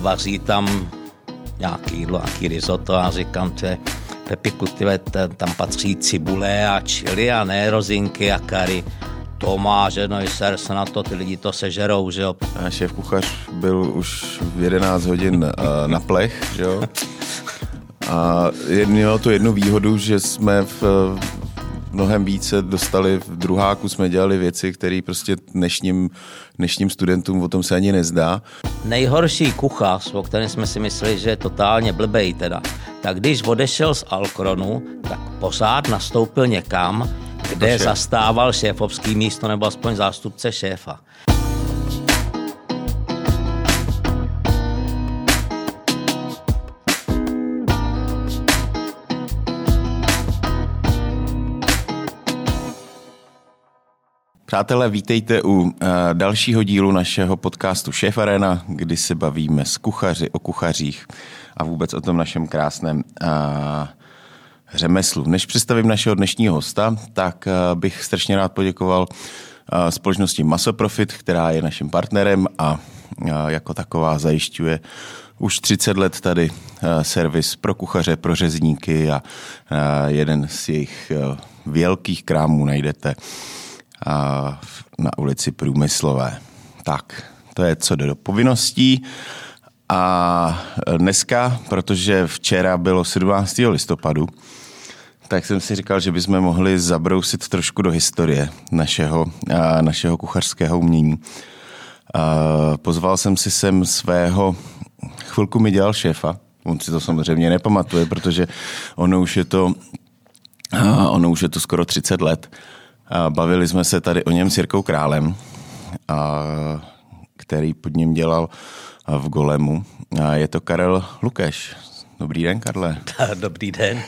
vaří tam nějaký jídlo, nějaký risotto a říkám, že Pepiku, tyhle, tam patří cibule a čili a ne rozinky a kary. To má, že no ser se na to, ty lidi to sežerou, že jo. A šéf kuchař byl už v 11 hodin uh, na plech, že jo. A mělo to jednu výhodu, že jsme v mnohem více dostali v druháku, jsme dělali věci, které prostě dnešním, dnešním studentům o tom se ani nezdá. Nejhorší kuchař, o kterém jsme si mysleli, že je totálně blbej teda, tak když odešel z Alkronu, tak pořád nastoupil někam, kde zastával šéfovský místo nebo aspoň zástupce šéfa. Přátelé, vítejte u uh, dalšího dílu našeho podcastu Šéf Arena, kdy se bavíme s kuchaři o kuchařích a vůbec o tom našem krásném uh, řemeslu. Než představím našeho dnešního hosta, tak uh, bych strašně rád poděkoval společnosti Masoprofit, která je naším partnerem a jako taková zajišťuje už 30 let tady servis pro kuchaře, pro řezníky a jeden z jejich velkých krámů najdete na ulici Průmyslové. Tak, to je co do povinností. A dneska, protože včera bylo 17. listopadu, tak jsem si říkal, že bychom mohli zabrousit trošku do historie našeho, našeho kuchařského umění. Pozval jsem si sem svého, chvilku mi dělal šéfa, on si to samozřejmě nepamatuje, protože ono už je to, ono už je to skoro 30 let, Bavili jsme se tady o něm s Jirkou Králem, který pod ním dělal v Golemu. Je to Karel Lukeš. Dobrý den, Karle. Dobrý den.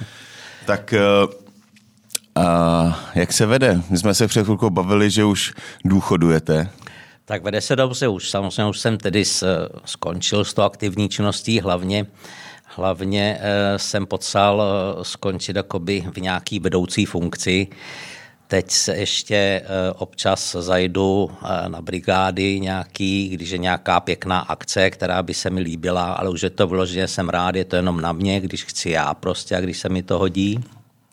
tak a jak se vede? My jsme se před chvilkou bavili, že už důchodujete. Tak vede se dobře už. Samozřejmě už jsem tedy skončil s tou aktivní činností, hlavně Hlavně jsem potřeboval skončit jakoby v nějaký vedoucí funkci, Teď se ještě eh, občas zajdu eh, na brigády nějaký, když je nějaká pěkná akce, která by se mi líbila, ale už je to vloženě, jsem rád, je to jenom na mě, když chci já prostě a když se mi to hodí.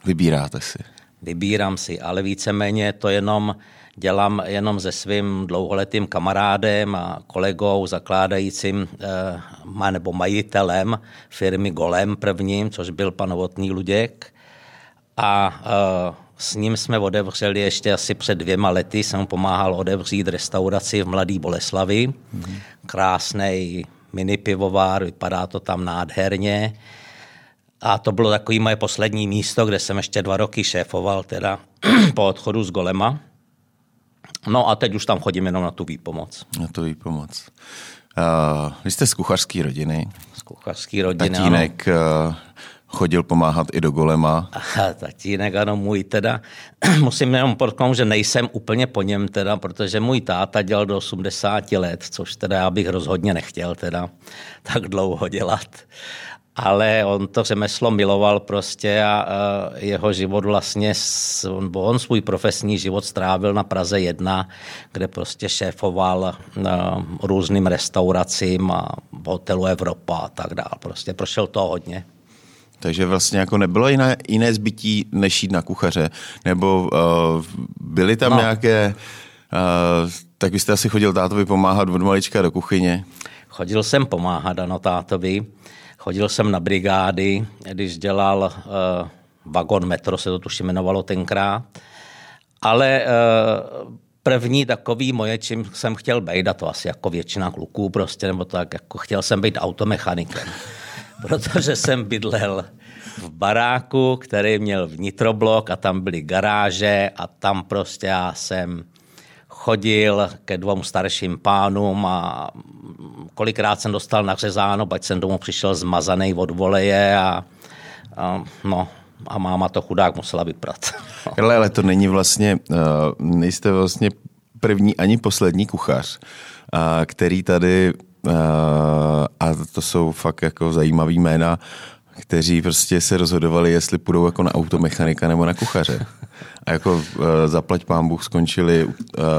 Vybíráte si? Vybírám si, ale víceméně to jenom dělám jenom se svým dlouholetým kamarádem a kolegou, zakládajícím eh, nebo majitelem firmy Golem prvním, což byl pan Novotný Luděk. A eh, s ním jsme odevřeli ještě asi před dvěma lety, jsem pomáhal odevřít restauraci v Mladý Boleslavi. Mm-hmm. Krásný mini pivovár, vypadá to tam nádherně. A to bylo takový moje poslední místo, kde jsem ještě dva roky šéfoval, teda po odchodu z Golema. No a teď už tam chodím jenom na tu výpomoc. Na tu výpomoc. Uh, vy jste z kuchařské rodiny. Z kuchařské rodiny, Tatínek ano chodil pomáhat i do golema. Aha, tatínek, ano, můj teda. Musím jenom potknout, že nejsem úplně po něm teda, protože můj táta dělal do 80 let, což teda já bych rozhodně nechtěl teda tak dlouho dělat. Ale on to řemeslo miloval prostě a, jeho život vlastně, on svůj profesní život strávil na Praze 1, kde prostě šéfoval různým restauracím a hotelu Evropa a tak dále. Prostě prošel to hodně. Takže vlastně jako nebylo jiné, jiné zbytí, než jít na kuchaře. Nebo uh, byly tam no. nějaké... Uh, tak vy jste asi chodil tátovi pomáhat od malička do kuchyně? Chodil jsem pomáhat, ano, tátovi. Chodil jsem na brigády, když dělal uh, vagon metro, se to tuším jmenovalo tenkrát. Ale uh, první takový moje, čím jsem chtěl být, a to asi jako většina kluků prostě, nebo tak, jako chtěl jsem být automechanikem protože jsem bydlel v baráku, který měl vnitroblok a tam byly garáže a tam prostě já jsem chodil ke dvou starším pánům a kolikrát jsem dostal nařezáno, pak jsem domů přišel zmazaný od voleje a, a no, a máma to chudák musela vyprat. Ale, ale to není vlastně, uh, nejste vlastně první ani poslední kuchař, uh, který tady a to jsou fakt jako zajímavý jména, kteří prostě se rozhodovali, jestli půjdou jako na automechanika nebo na kuchaře. A jako uh, zaplať pán Bůh skončili uh,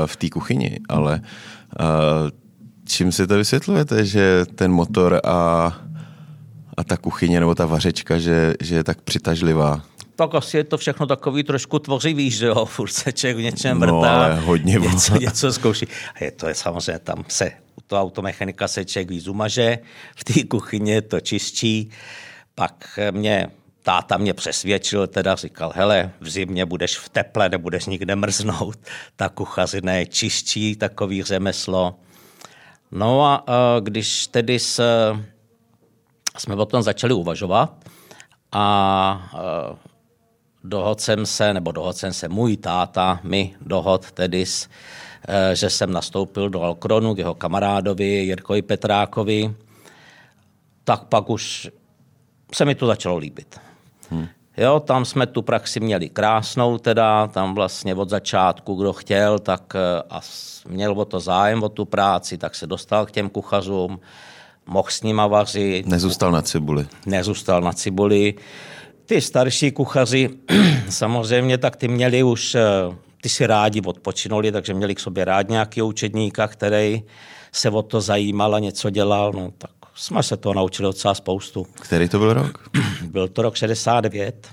v té kuchyni, ale uh, čím si to vysvětlujete, že ten motor a, a ta kuchyně nebo ta vařečka, že, že je tak přitažlivá? Tak asi je to všechno takový trošku tvořivý, že jo, furt se člověk v něčem No, vrtá, ale hodně něco, něco zkouší. A je to je samozřejmě, tam se u toho automechanika se člověk víc umaže, v té kuchyni to čistí, pak mě táta mě přesvědčil, teda říkal, hele, v zimě budeš v teple, nebudeš nikde mrznout, ta kuchařina je čistší, takový řemeslo. No a eh, když tedy s, jsme o tom začali uvažovat a dohod jsem se, nebo dohod jsem se, můj táta mi dohod tedy, s, eh, že jsem nastoupil do Alkronu k jeho kamarádovi Jirkovi Petrákovi, tak pak už se mi to začalo líbit. Hmm. Jo, tam jsme tu praxi měli krásnou teda, tam vlastně od začátku, kdo chtěl, tak eh, a měl o to zájem, o tu práci, tak se dostal k těm kuchařům, mohl s nima vařit. Nezůstal na cibuli. Nezůstal na cibuli. Ty starší kuchaři samozřejmě, tak ty měli už, eh, ty si rádi odpočinuli, takže měli k sobě rád nějaký učedníka, který se o to zajímal a něco dělal, no tak jsme se to naučili docela spoustu. Který to byl rok? Byl to rok 69.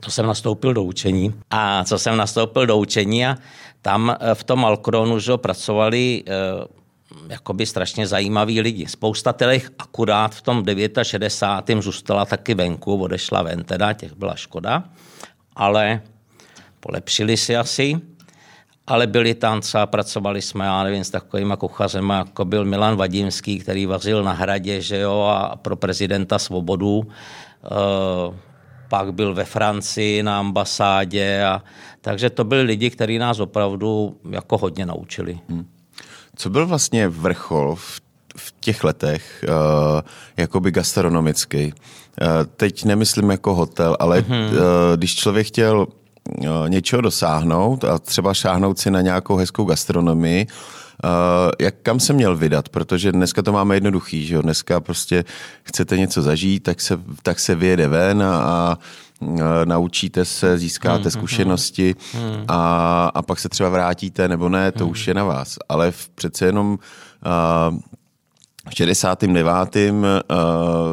To jsem nastoupil do učení. A co jsem nastoupil do učení a tam eh, v tom Alkronu že pracovali eh, jakoby strašně zajímaví lidi. Spousta těch akurát v tom 69. zůstala taky venku, odešla ven, teda těch byla škoda, ale polepšili si asi ale byli tam třeba, pracovali jsme, já nevím, s takovými kuchařemi, jako byl Milan Vadimský, který vařil na hradě, že jo, a pro prezidenta Svobodu. E, pak byl ve Francii na ambasádě, a, takže to byli lidi, kteří nás opravdu jako hodně naučili. Hmm. Co byl vlastně vrchol v, v těch letech, uh, jakoby gastronomický? Uh, teď nemyslím jako hotel, ale mm-hmm. uh, když člověk chtěl něčeho dosáhnout a třeba šáhnout si na nějakou hezkou gastronomii, Uh, jak kam se měl vydat, protože dneska to máme jednoduchý, že jo? dneska prostě chcete něco zažít, tak se, tak se vyjede ven a, a naučíte se, získáte hmm, zkušenosti hmm. a, a pak se třeba vrátíte, nebo ne, to hmm. už je na vás. Ale v, přece jenom uh, v 69. Uh,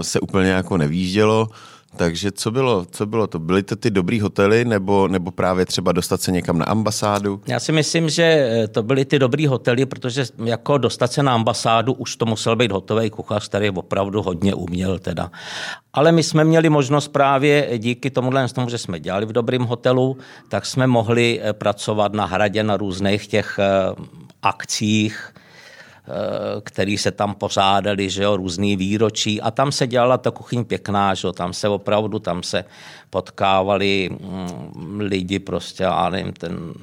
se úplně jako nevýjíždělo, takže co bylo, co bylo to? Byly to ty dobrý hotely nebo, nebo právě třeba dostat se někam na ambasádu? Já si myslím, že eh, to byly ty dobrý hotely, protože jako dostat se na ambasádu už to musel být hotový kuchař, který opravdu hodně uměl teda. Ale my jsme měli možnost právě díky tomuhle tomu, že jsme dělali v dobrém hotelu, tak jsme mohli eh, pracovat na hradě na různých těch eh, akcích, který se tam pořádali, že jo, různý výročí a tam se dělala ta kuchyň pěkná, že jo, tam se opravdu, tam se potkávali mm, lidi prostě, já nevím, ten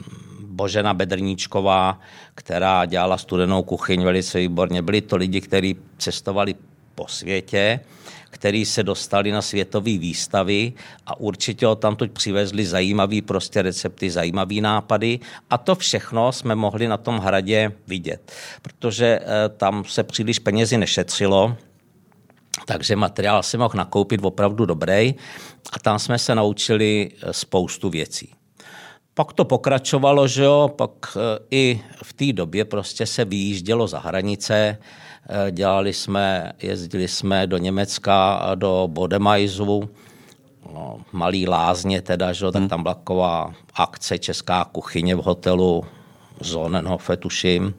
Božena Bedrníčková, která dělala studenou kuchyň velice výborně. Byli to lidi, kteří cestovali po světě, který se dostali na světové výstavy a určitě ho tam přivezli zajímavý prostě recepty, zajímavý nápady a to všechno jsme mohli na tom hradě vidět, protože eh, tam se příliš penězi nešetřilo, takže materiál se mohl nakoupit opravdu dobrý a tam jsme se naučili eh, spoustu věcí. Pak to pokračovalo, že jo, pak eh, i v té době prostě se vyjíždělo za hranice, dělali jsme, jezdili jsme do Německa, do Bodemajzu, no, malý lázně teda, že? tak hmm. tam byla taková akce Česká kuchyně v hotelu Zonenhofe, tuším.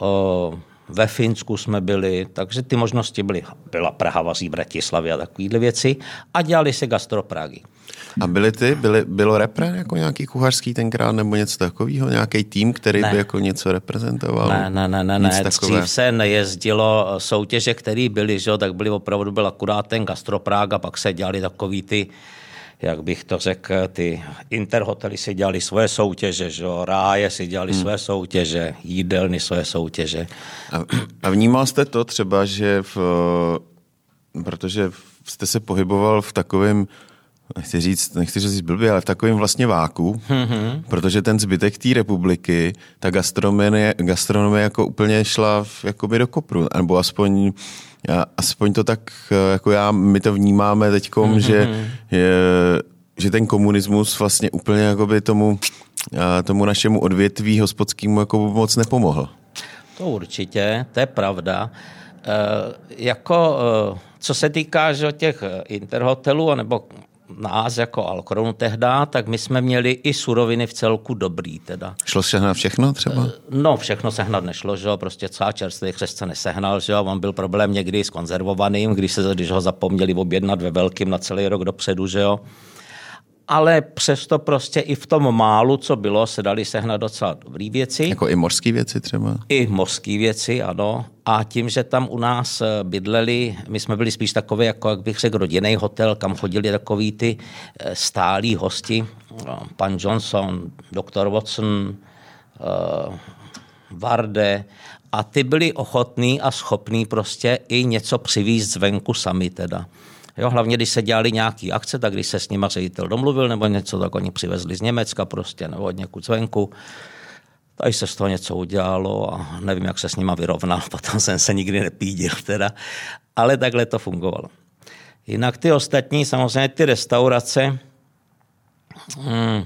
O, ve Finsku jsme byli, takže ty možnosti byly. Byla Praha, Vazí, Bratislavy a takovéhle věci. A dělali se gastropragy. A byly ty, byly, bylo repre jako nějaký kuchařský tenkrát nebo něco takového? Nějaký tým, který ne. by jako něco reprezentoval? Ne, ne, ne, ne, ne. dřív se nejezdilo soutěže, které byly, že, tak byly opravdu byl akurát ten gastroprág a pak se dělali takový ty jak bych to řekl, ty interhotely si dělali svoje soutěže, že? ráje si dělali hmm. své soutěže, jídelny své soutěže. A, a vnímal jste to třeba, že v, protože jste se pohyboval v takovém nechci říct, nechci říct blbě, ale v takovém vlastně váku, mm-hmm. protože ten zbytek té republiky, ta gastronomie, gastronomie jako úplně šla v, jakoby do kopru, nebo aspoň aspoň to tak, jako já, my to vnímáme teď, mm-hmm. že, je, že ten komunismus vlastně úplně jakoby tomu, tomu našemu odvětví hospodskému jako moc nepomohl. To určitě, to je pravda. E, jako, e, co se týká že těch interhotelů, nebo nás jako Alkronu tehda, tak my jsme měli i suroviny v celku dobrý. Teda. Šlo sehnat všechno třeba? No, všechno sehnat nešlo, že jo, prostě celá čerstvý křest se nesehnal, že jo, on byl problém někdy s konzervovaným, když, se, když ho zapomněli objednat ve velkým na celý rok dopředu, že jo ale přesto prostě i v tom málu, co bylo, se dali sehnat docela dobrý věci. Jako i mořské věci třeba? I mořské věci, ano. A tím, že tam u nás eh, bydleli, my jsme byli spíš takové, jako jak bych řekl, rodinný hotel, kam chodili takový ty eh, stálí hosti, no, pan Johnson, doktor Watson, uh, Varde, a ty byli ochotní a schopní prostě i něco přivízt zvenku sami teda. Jo, hlavně, když se dělali nějaký akce, tak když se s nimi ředitel domluvil nebo něco, tak oni přivezli z Německa prostě nebo od někud zvenku. Tady se z toho něco udělalo a nevím, jak se s nima vyrovnal, potom jsem se nikdy nepídil teda, ale takhle to fungovalo. Jinak ty ostatní, samozřejmě ty restaurace, hmm,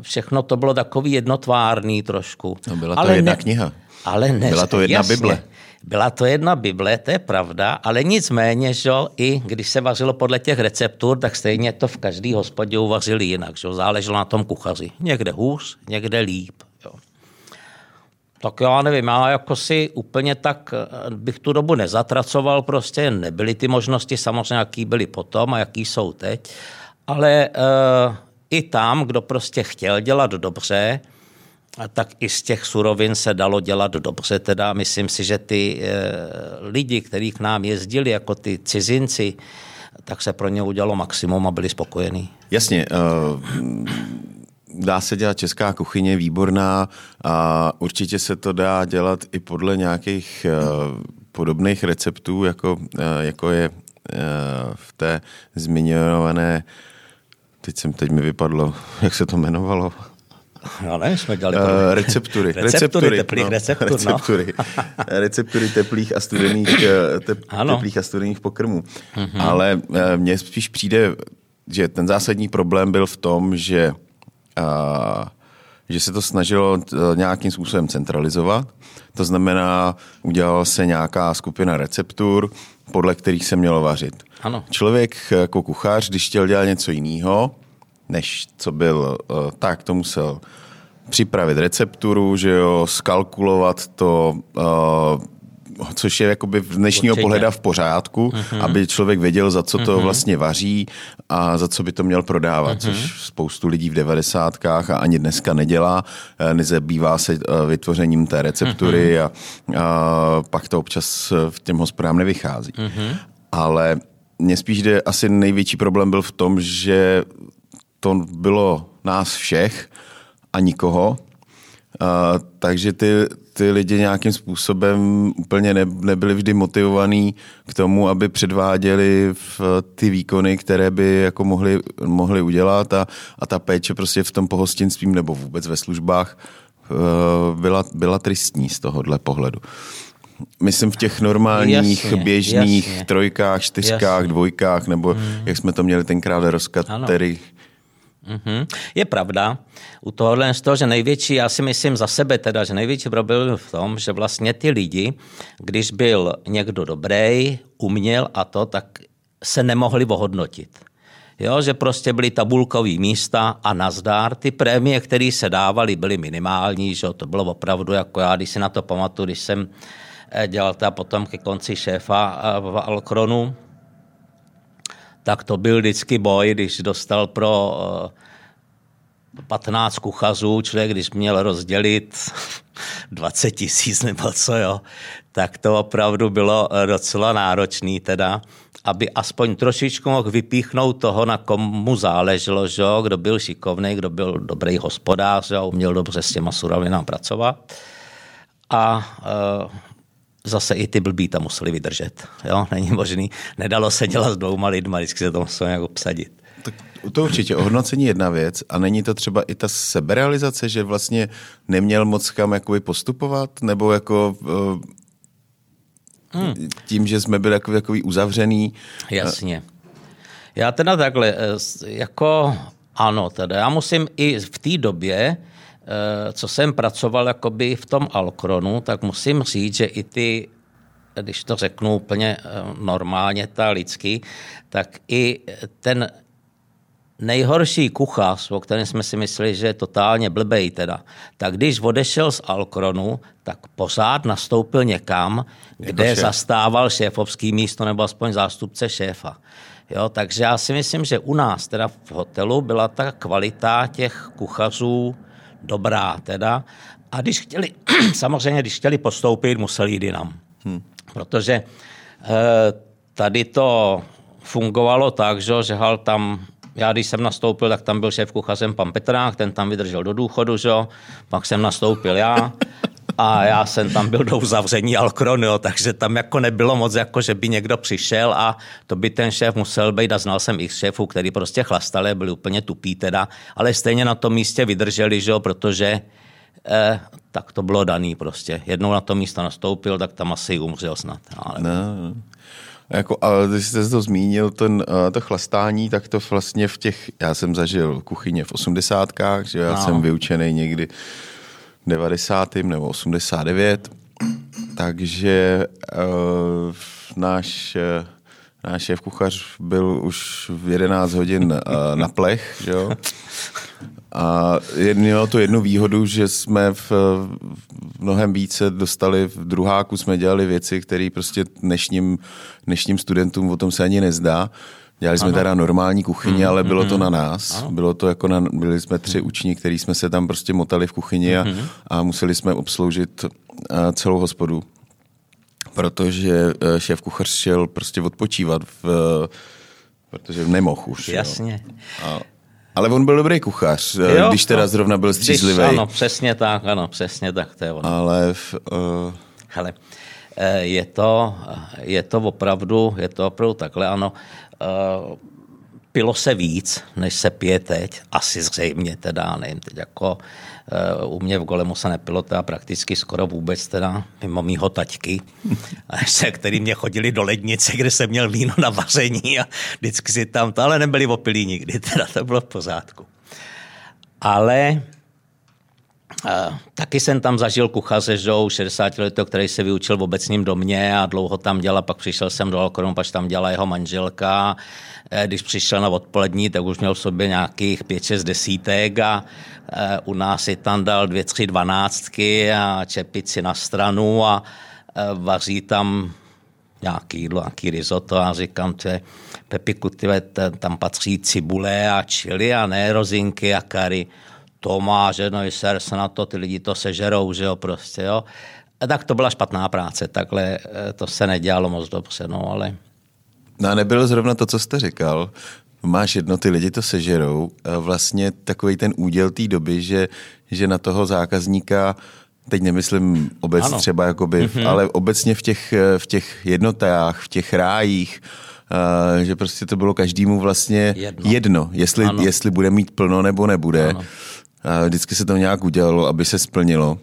všechno to bylo takový jednotvárný trošku. No byla to ale jedna ne, kniha. Ale ne, Byla to jedna jasně, Bible. Byla to jedna Bible, to je pravda, ale nicméně, že i když se vařilo podle těch receptur, tak stejně to v každý hospodě uvařili jinak. Že záleželo na tom kuchaři. Někde hůř, někde líp. Jo. Tak já nevím, já jako si úplně tak eh, bych tu dobu nezatracoval, prostě nebyly ty možnosti samozřejmě, jaký byly potom a jaký jsou teď, ale uh, i tam, kdo prostě chtěl dělat dobře, tak i z těch surovin se dalo dělat dobře. Teda myslím si, že ty e, lidi, kteří k nám jezdili, jako ty cizinci, tak se pro ně udělalo maximum a byli spokojení. Jasně. Uh dá se dělat česká kuchyně, výborná a určitě se to dá dělat i podle nějakých uh, podobných receptů, jako, jako je v té zmiňované, teď jsem, teď mi vypadlo, jak se to jmenovalo, No ne, jsme dělali uh, receptury. receptury. Receptury teplých no, receptur, no. receptury. Receptury teplých a studených, eh, tep, teplých a studených pokrmů. Mm-hmm. Ale uh, mně spíš přijde, že ten zásadní problém byl v tom, že uh, že se to snažilo nějakým způsobem centralizovat. To znamená, udělala se nějaká skupina receptur, podle kterých se mělo vařit. Ano. Člověk jako kuchař, když chtěl dělat něco jiného, než co byl, eh, tak to musel připravit recepturu, že jo, skalkulovat to, uh, což je jakoby v dnešního Určitě. pohledu v pořádku, uh-huh. aby člověk věděl, za co to uh-huh. vlastně vaří a za co by to měl prodávat, uh-huh. což spoustu lidí v devadesátkách a ani dneska nedělá, eh, nezabývá se vytvořením té receptury uh-huh. a, a pak to občas v těm hospodám nevychází. Uh-huh. Ale mně spíš jde, asi největší problém byl v tom, že to bylo nás všech a nikoho. Uh, takže ty, ty lidi nějakým způsobem úplně ne, nebyli vždy motivovaní k tomu, aby předváděli v ty výkony, které by jako mohli, mohli udělat a, a ta péče prostě v tom pohostinství nebo vůbec ve službách uh, byla, byla tristní z tohohle pohledu. Myslím v těch normálních, jasně, běžných jasně. trojkách, čtyřkách, jasně. dvojkách, nebo hmm. jak jsme to měli tenkrát rozkaterých Mm-hmm. Je pravda u tohohle z toho, že největší, já si myslím za sebe teda, že největší problém byl v tom, že vlastně ty lidi, když byl někdo dobrý, uměl a to, tak se nemohli ohodnotit. Jo, že prostě byly tabulkové místa a nazdár. Ty prémie, které se dávaly, byly minimální, že to bylo opravdu jako já, když si na to pamatuju, když jsem eh, dělal ta potom ke konci šéfa eh, v Alkronu, tak to byl vždycky boj, když dostal pro 15 eh, kuchařů, člověk, když měl rozdělit 20 tisíc nebo co, jo, tak to opravdu bylo eh, docela náročný teda, aby aspoň trošičku mohl vypíchnout toho, na komu záleželo, že jo, kdo byl šikovný, kdo byl dobrý hospodář, jo, uměl dobře s těma surovinami pracovat. A uh, zase i ty blbí tam museli vydržet. Jo? Není možný, nedalo se dělat s dvouma lidma, vždycky se to muselo nějak obsadit. Tak to určitě, ohodnocení jedna věc a není to třeba i ta seberealizace, že vlastně neměl moc kam jakoby postupovat, nebo jako hmm. tím, že jsme byli jako, jako uzavřený. Jasně. Já teda takhle, eh, jako ano, teda já musím i v té době co jsem pracoval jakoby v tom Alkronu, tak musím říct, že i ty když to řeknu úplně normálně, ta lidsky, tak i ten nejhorší kuchař, o kterém jsme si mysleli, že je totálně blbej teda, tak když odešel z Alkronu, tak pořád nastoupil někam, jako kde šéf. zastával šéfovský místo nebo aspoň zástupce šéfa. Jo, takže já si myslím, že u nás teda v hotelu byla ta kvalita těch kuchařů dobrá teda. A když chtěli, samozřejmě, když chtěli postoupit, museli jít jinam. Hmm. Protože eh, tady to fungovalo tak, že, že hal tam já když jsem nastoupil, tak tam byl šéf kuchařem pan Petrák, ten tam vydržel do důchodu, že? pak jsem nastoupil já a já jsem tam byl do uzavření Alkron, jo, takže tam jako nebylo moc, jako že by někdo přišel a to by ten šéf musel být a znal jsem i šéfů, který prostě chlastali, byli úplně tupí teda, ale stejně na tom místě vydrželi, že? protože eh, tak to bylo daný prostě. Jednou na to místo nastoupil, tak tam asi umřel snad. Ale... No. Jako, ale když jste to zmínil, ten, eh, to chlastání, tak to vlastně v těch, já jsem zažil kuchyně v osmdesátkách, že já no. jsem vyučený někdy 90. nebo 89, takže uh, náš, uh, náš šéf kuchař byl už v 11 hodin uh, na plech, že jo? A mělo to jednu výhodu, že jsme v, v mnohem více dostali, v druháku jsme dělali věci, které prostě dnešním, dnešním studentům o tom se ani nezdá. Dělali jsme ano. teda normální kuchyni, mm, ale bylo mm, to na nás. Ano. Bylo to jako na, byli jsme tři učni, kteří jsme se tam prostě motali v kuchyni a, mm. a museli jsme obsloužit celou hospodu. Protože e, šéf kuchař šel prostě odpočívat, v, protože nemohl už. Jasně. A, ale on byl dobrý kuchař, eh, jo, když teda no, zrovna byl střízlivý. Ano, přesně tak, ano, přesně tak, to je ono. Ale... V, uh... Hele, eh, je to, je to opravdu, je to opravdu takhle, ano. Pilo se víc, než se pije teď, asi zřejmě teda, nevím, teď jako Eh, u mě v Golemu se nepilo teda prakticky skoro vůbec teda, mimo mýho taťky, se, který mě chodili do lednice, kde jsem měl víno na vaření a vždycky si tam to, ale nebyli opilí nikdy, teda to bylo v pořádku. Ale taky jsem tam zažil kuchaře, že 60 let, který se vyučil v obecním domě a dlouho tam dělal, pak přišel jsem do Alkronu, pak tam dělala jeho manželka. Eh, když přišel na odpolední, tak už měl v sobě nějakých 5-6 desítek a uh, u nás si tam dal dvě, tři dvanáctky a čepici na stranu a uh, vaří tam nějaký jídlo, nějaký risotto a říkám, že Pepi tam patří cibule a čili a ne rozinky a kary to má, že no ser se na to, ty lidi to sežerou, že jo, prostě, jo. A tak to byla špatná práce, takhle eh, to se nedělalo moc dobře, no, ale... No a nebylo zrovna to, co jste říkal, máš jedno, ty lidi to sežerou, vlastně takový ten úděl té doby, že, že na toho zákazníka teď nemyslím obec ano. třeba, jakoby, mm-hmm. ale obecně v těch, v těch jednotách, v těch rájích, uh, že prostě to bylo každému vlastně jedno, jedno jestli, jestli bude mít plno nebo nebude. Ano. Vždycky se to nějak udělalo, aby se splnilo.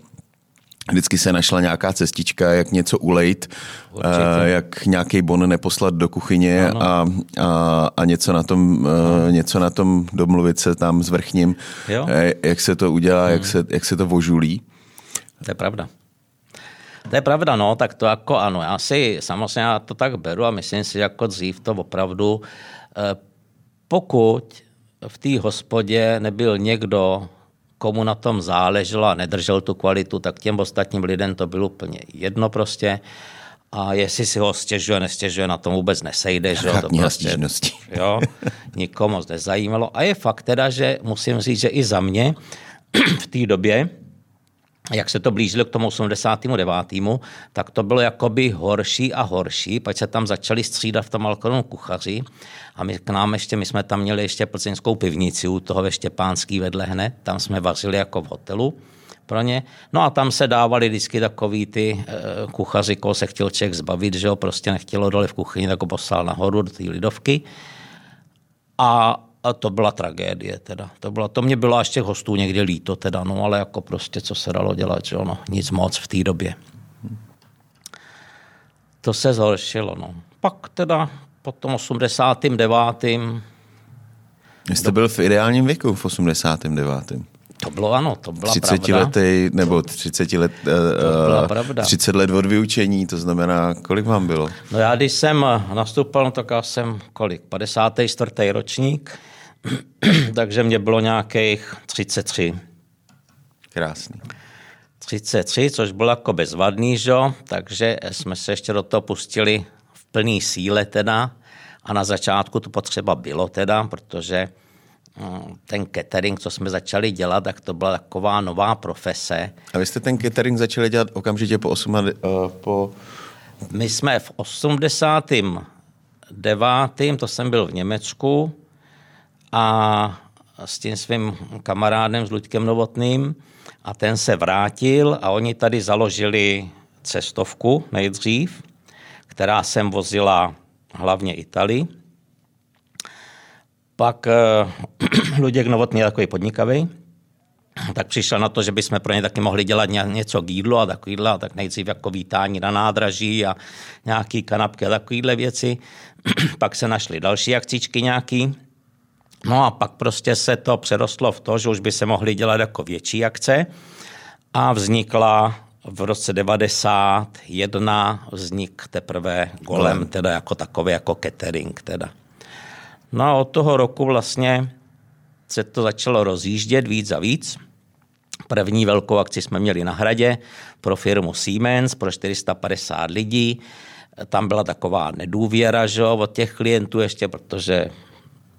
Vždycky se našla nějaká cestička, jak něco ulejt, Určitě. jak nějaký bon neposlat do kuchyně a, a, a něco, na tom, ano. něco na tom domluvit se tam s vrchním, jo. jak se to udělá, hmm. jak, se, jak se to vožulí. To je pravda. To je pravda, no, tak to jako ano. Já si samozřejmě já to tak beru a myslím si, jako dřív to opravdu, eh, pokud v té hospodě nebyl někdo, komu na tom záleželo a nedržel tu kvalitu, tak těm ostatním lidem to bylo úplně jedno prostě. A jestli si ho stěžuje, nestěžuje, na tom vůbec nesejde. Že? To prostě, jo, nikomu moc nezajímalo. A je fakt teda, že musím říct, že i za mě v té době, jak se to blížilo k tomu 89. tak to bylo jakoby horší a horší, pak se tam začali střídat v tom alkoholnom kuchaři a my k nám ještě, my jsme tam měli ještě plzeňskou pivnici u toho ve Štěpánský vedle hned, tam jsme vařili jako v hotelu pro ně. No a tam se dávali vždycky takový ty e, kuchaři, koho se chtěl člověk zbavit, že ho prostě nechtělo dole v kuchyni, tak ho poslal nahoru do té lidovky. A a to byla tragédie teda. To, bylo, to mě bylo až těch hostů někdy líto teda, no ale jako prostě co se dalo dělat, že ono, nic moc v té době. To se zhoršilo, no. Pak teda po tom 89. Jste byl v ideálním věku v 89. To bylo ano, to byla 30 pravda. letý, nebo 30 let, To byla uh, pravda. 30 let od vyučení, to znamená, kolik vám bylo? No já když jsem nastoupil, no tak já jsem kolik, 54. ročník, takže mě bylo nějakých 33. Krásný. 33, což bylo jako bezvadný, že? takže jsme se ještě do toho pustili v plný síle teda a na začátku to potřeba bylo teda, protože mm, ten catering, co jsme začali dělat, tak to byla taková nová profese. A vy jste ten catering začali dělat okamžitě po 8, uh, po... My jsme v 89. to jsem byl v Německu a s tím svým kamarádem, s Luďkem Novotným, a ten se vrátil a oni tady založili cestovku nejdřív, která sem vozila hlavně Italii. Pak uh, Luděk Novotný je takový podnikavý, tak přišel na to, že bychom pro ně taky mohli dělat něco k jídlu a takovýhle, a tak nejdřív jako vítání na nádraží a nějaký kanapky a takovýhle věci. pak se našly další akcičky nějaký. No a pak prostě se to přerostlo v to, že už by se mohly dělat jako větší akce a vznikla v roce 91 vznik teprve golem, teda jako takový jako catering teda. No a od toho roku vlastně se to začalo rozjíždět víc a víc. První velkou akci jsme měli na hradě pro firmu Siemens pro 450 lidí. Tam byla taková nedůvěra že, od těch klientů ještě, protože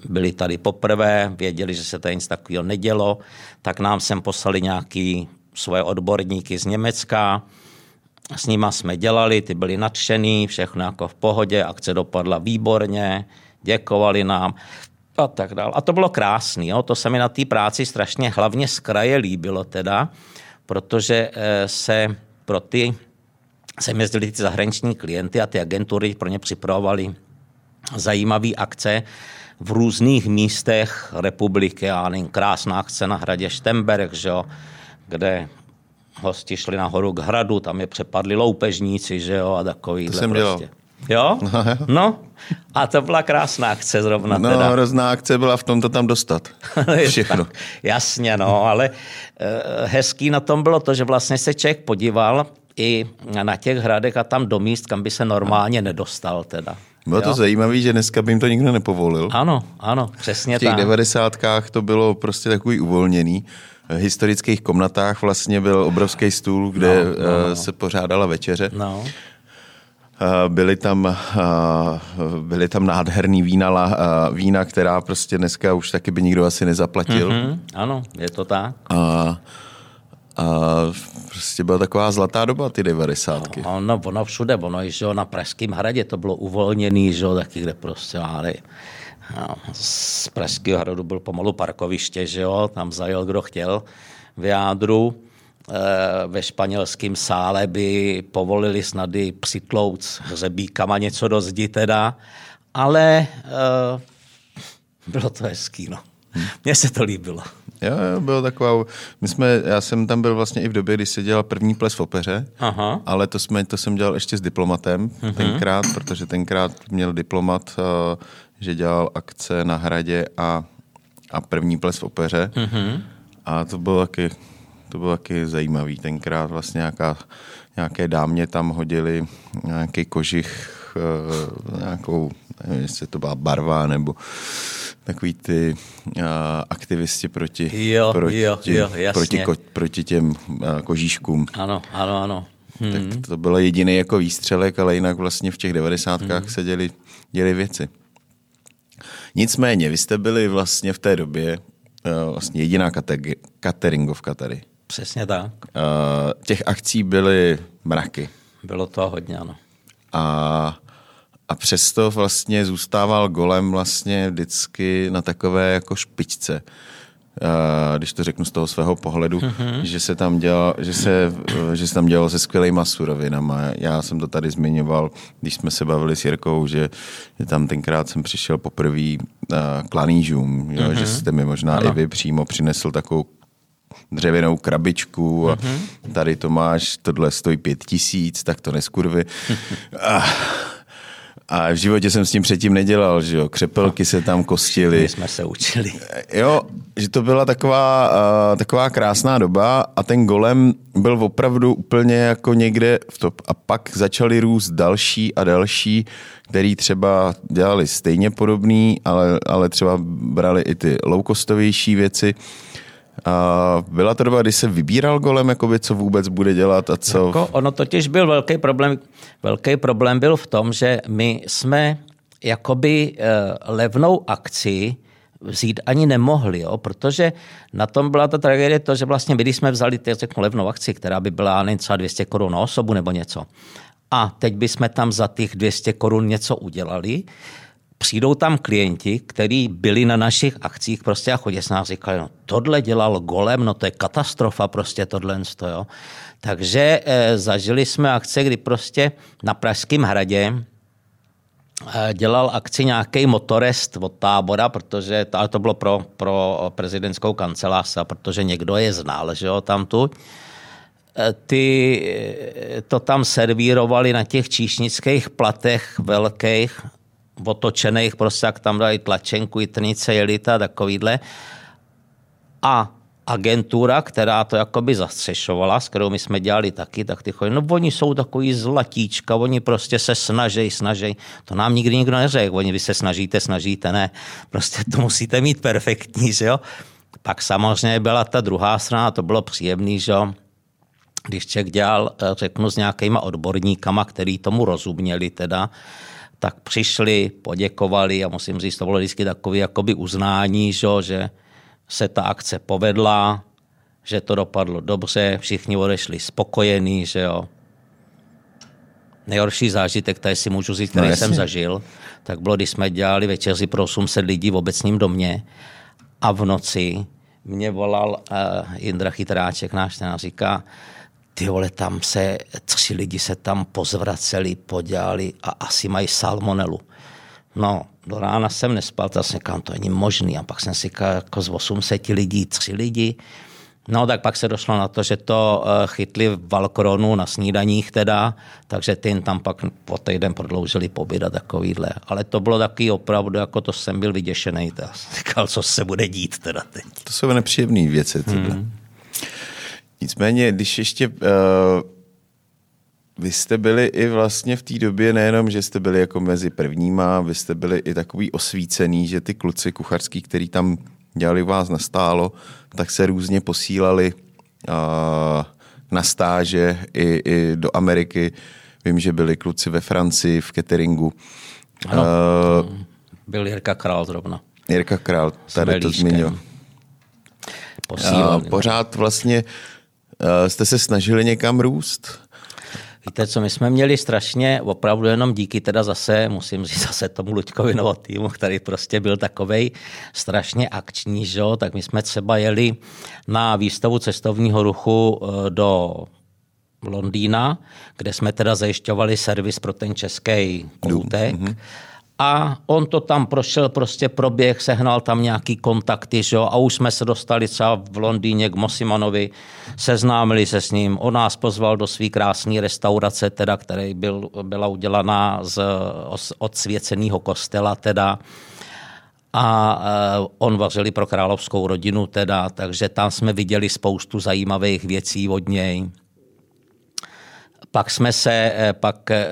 byli tady poprvé, věděli, že se tady nic takového nedělo, tak nám sem poslali nějaký svoje odborníky z Německa, s nima jsme dělali, ty byli nadšený, všechno jako v pohodě, akce dopadla výborně, děkovali nám a tak dále. A to bylo krásné, to se mi na té práci strašně hlavně z kraje líbilo teda, protože se pro ty se jezdili ty zahraniční klienty a ty agentury pro ně připravovali zajímavé akce v různých místech republiky. Já nevím, krásná akce na hradě Štemberg, že jo, kde hosti šli nahoru k hradu, tam je přepadli loupežníci, že jo, a takovýhle To jsem prostě. dělal. Jo? No, a to byla krásná akce zrovna No, teda. hrozná akce byla v tom to tam dostat. Všechno. Tak, jasně, no, ale eh, hezký na tom bylo to, že vlastně se člověk podíval i na těch hradech a tam do míst, kam by se normálně nedostal teda. Bylo to Jo? zajímavé, že dneska by jim to nikdo nepovolil. Ano, ano, přesně V těch tak. devadesátkách to bylo prostě takový uvolněný. V historických komnatách vlastně byl obrovský stůl, kde no, no, no. se pořádala večeře. No, Eh, Byly tam, eh, byly tam nádherný vína, eh, vína, která prostě dneska už taky by nikdo asi nezaplatil. Mm-hmm. hm, ano, je to tak. A, a prostě byla taková zlatá doba, ty devadesátky. Ono, ono všude, ono i že jo, na Pražském hradě to bylo uvolněný, že jo, taky kde prostě ale no, z Pražského hradu byl pomalu parkoviště, že jo, tam zajel kdo chtěl v jádru. E, ve španělském sále by povolili snady přitlouc hřebíkama něco do zdi teda, ale e, bylo to hezký, no. Mně se to líbilo. Jo, jo, bylo taková, my jsme, já jsem tam byl vlastně i v době, kdy se dělal první ples v opeře, Aha. ale to, jsme, to jsem dělal ještě s diplomatem uh-huh. tenkrát, protože tenkrát měl diplomat, uh, že dělal akce na hradě a, a první ples v opeře. Uh-huh. A to bylo taky, to bylo taky zajímavý. Tenkrát vlastně nějaká, nějaké dámě tam hodili nějaký kožich, uh, nějakou, nevím, jestli to byla barva, nebo takový ty uh, aktivisti proti, Jo, proti, jo, jo, jasně. proti, ko, proti těm uh, kožíškům. Ano, ano, ano. Hm. Tak to byl jediný jako výstřelek, ale jinak vlastně v těch devadesátkách se děli, děli věci. Nicméně, vy jste byli vlastně v té době uh, vlastně jediná kateg- cateringovka tady. Přesně tak. Uh, těch akcí byly mraky. Bylo to hodně, ano. A, a přesto vlastně zůstával golem vlastně vždycky na takové jako špičce. Uh, když to řeknu z toho svého pohledu, mm-hmm. že se tam dělal, že se, že se tam dělalo se skvělýma surovinama. Já jsem to tady zmiňoval, když jsme se bavili s Jirkou, že, že tam tenkrát jsem přišel poprvé uh, k lanížům, jo, mm-hmm. že jste mi možná ano. i vy přímo přinesl takovou dřevěnou krabičku a mm-hmm. tady to máš, tohle stojí pět tisíc, tak to neskurvy. a, A v životě jsem s tím předtím nedělal, že jo, křepelky se tam kostily. My jsme se učili. Jo, že to byla taková, uh, taková krásná doba a ten golem byl opravdu úplně jako někde v top. A pak začaly růst další a další, který třeba dělali stejně podobný, ale, ale třeba brali i ty low-costovější věci. A byla to doba, kdy se vybíral golem, jakoby, co vůbec bude dělat a co... Jako ono totiž byl velký problém, velký problém byl v tom, že my jsme jakoby uh, levnou akci vzít ani nemohli, jo? protože na tom byla ta tragédie to, že vlastně my, když jsme vzali řeknu, levnou akci, která by byla nevím, třeba 200 korun na osobu nebo něco, a teď bychom tam za těch 200 korun něco udělali, přijdou tam klienti, kteří byli na našich akcích prostě a chodí s nás říkali, no tohle dělal golem, no to je katastrofa prostě tohle. Jo. Takže e, zažili jsme akce, kdy prostě na Pražském hradě e, dělal akci nějaký motorest od tábora, protože to, ale to bylo pro, pro prezidentskou kancelář, protože někdo je znal, že jo, tam tu. E, ty to tam servírovali na těch číšnických platech velkých, otočených, prostě jak tam dali tlačenku, jitnice, jelita, takovýhle. A agentura, která to jakoby zastřešovala, s kterou my jsme dělali taky, tak ty chodí, no oni jsou takový zlatíčka, oni prostě se snaží, snaží. To nám nikdy nikdo neřekl, oni vy se snažíte, snažíte, ne. Prostě to musíte mít perfektní, že jo. Pak samozřejmě byla ta druhá strana, to bylo příjemný, že jo. Když Ček dělal, eh, řeknu, s nějakýma odborníkama, který tomu rozuměli teda, tak přišli, poděkovali a musím říct, to bylo vždycky takový jakoby uznání, že, že se ta akce povedla, že to dopadlo dobře, všichni odešli spokojení, že jo. Nejhorší zážitek, který si můžu říct, který no, jsem zažil, tak bylo, když jsme dělali večeři pro 800 lidí v obecním domě a v noci mě volal uh, Jindra Chytráček, náš ten, a říká, ty vole, tam se, tři lidi se tam pozvraceli, podělali a asi mají salmonelu. No, do rána jsem nespal, tak jsem říkal, to není možný. A pak jsem si říkal, jako z 800 lidí, tři lidi. No, tak pak se došlo na to, že to eh, chytli v Valkronu na snídaních teda, takže ty tam pak po týden prodloužili pobyt a takovýhle. Ale to bylo taky opravdu, jako to jsem byl vyděšený. Říkal, co se bude dít teda teď. To jsou nepříjemné věci. Hmm. Nicméně, když ještě uh, vy jste byli i vlastně v té době nejenom, že jste byli jako mezi prvníma, vy jste byli i takový osvícený, že ty kluci kucharský, který tam dělali vás nastálo, tak se různě posílali uh, na stáže i, i do Ameriky. Vím, že byli kluci ve Francii v cateringu. Ano, uh, byl Jirka Král zrovna. Jirka Král, tady to zmínil. Uh, pořád vlastně jste se snažili někam růst? Víte co, my jsme měli strašně, opravdu jenom díky teda zase, musím říct zase tomu Luďkovi týmu, který prostě byl takovej strašně akční, že? tak my jsme třeba jeli na výstavu cestovního ruchu eh, do Londýna, kde jsme teda zajišťovali servis pro ten český koutek. Mm-hmm a on to tam prošel, prostě proběh, sehnal tam nějaký kontakty, že jo, a už jsme se dostali třeba v Londýně k Mosimanovi, seznámili se s ním, on nás pozval do své krásné restaurace, teda, který byl, byla udělaná z odsvěceného kostela, teda, a eh, on vařili pro královskou rodinu, teda, takže tam jsme viděli spoustu zajímavých věcí od něj. Pak jsme se, eh, pak eh,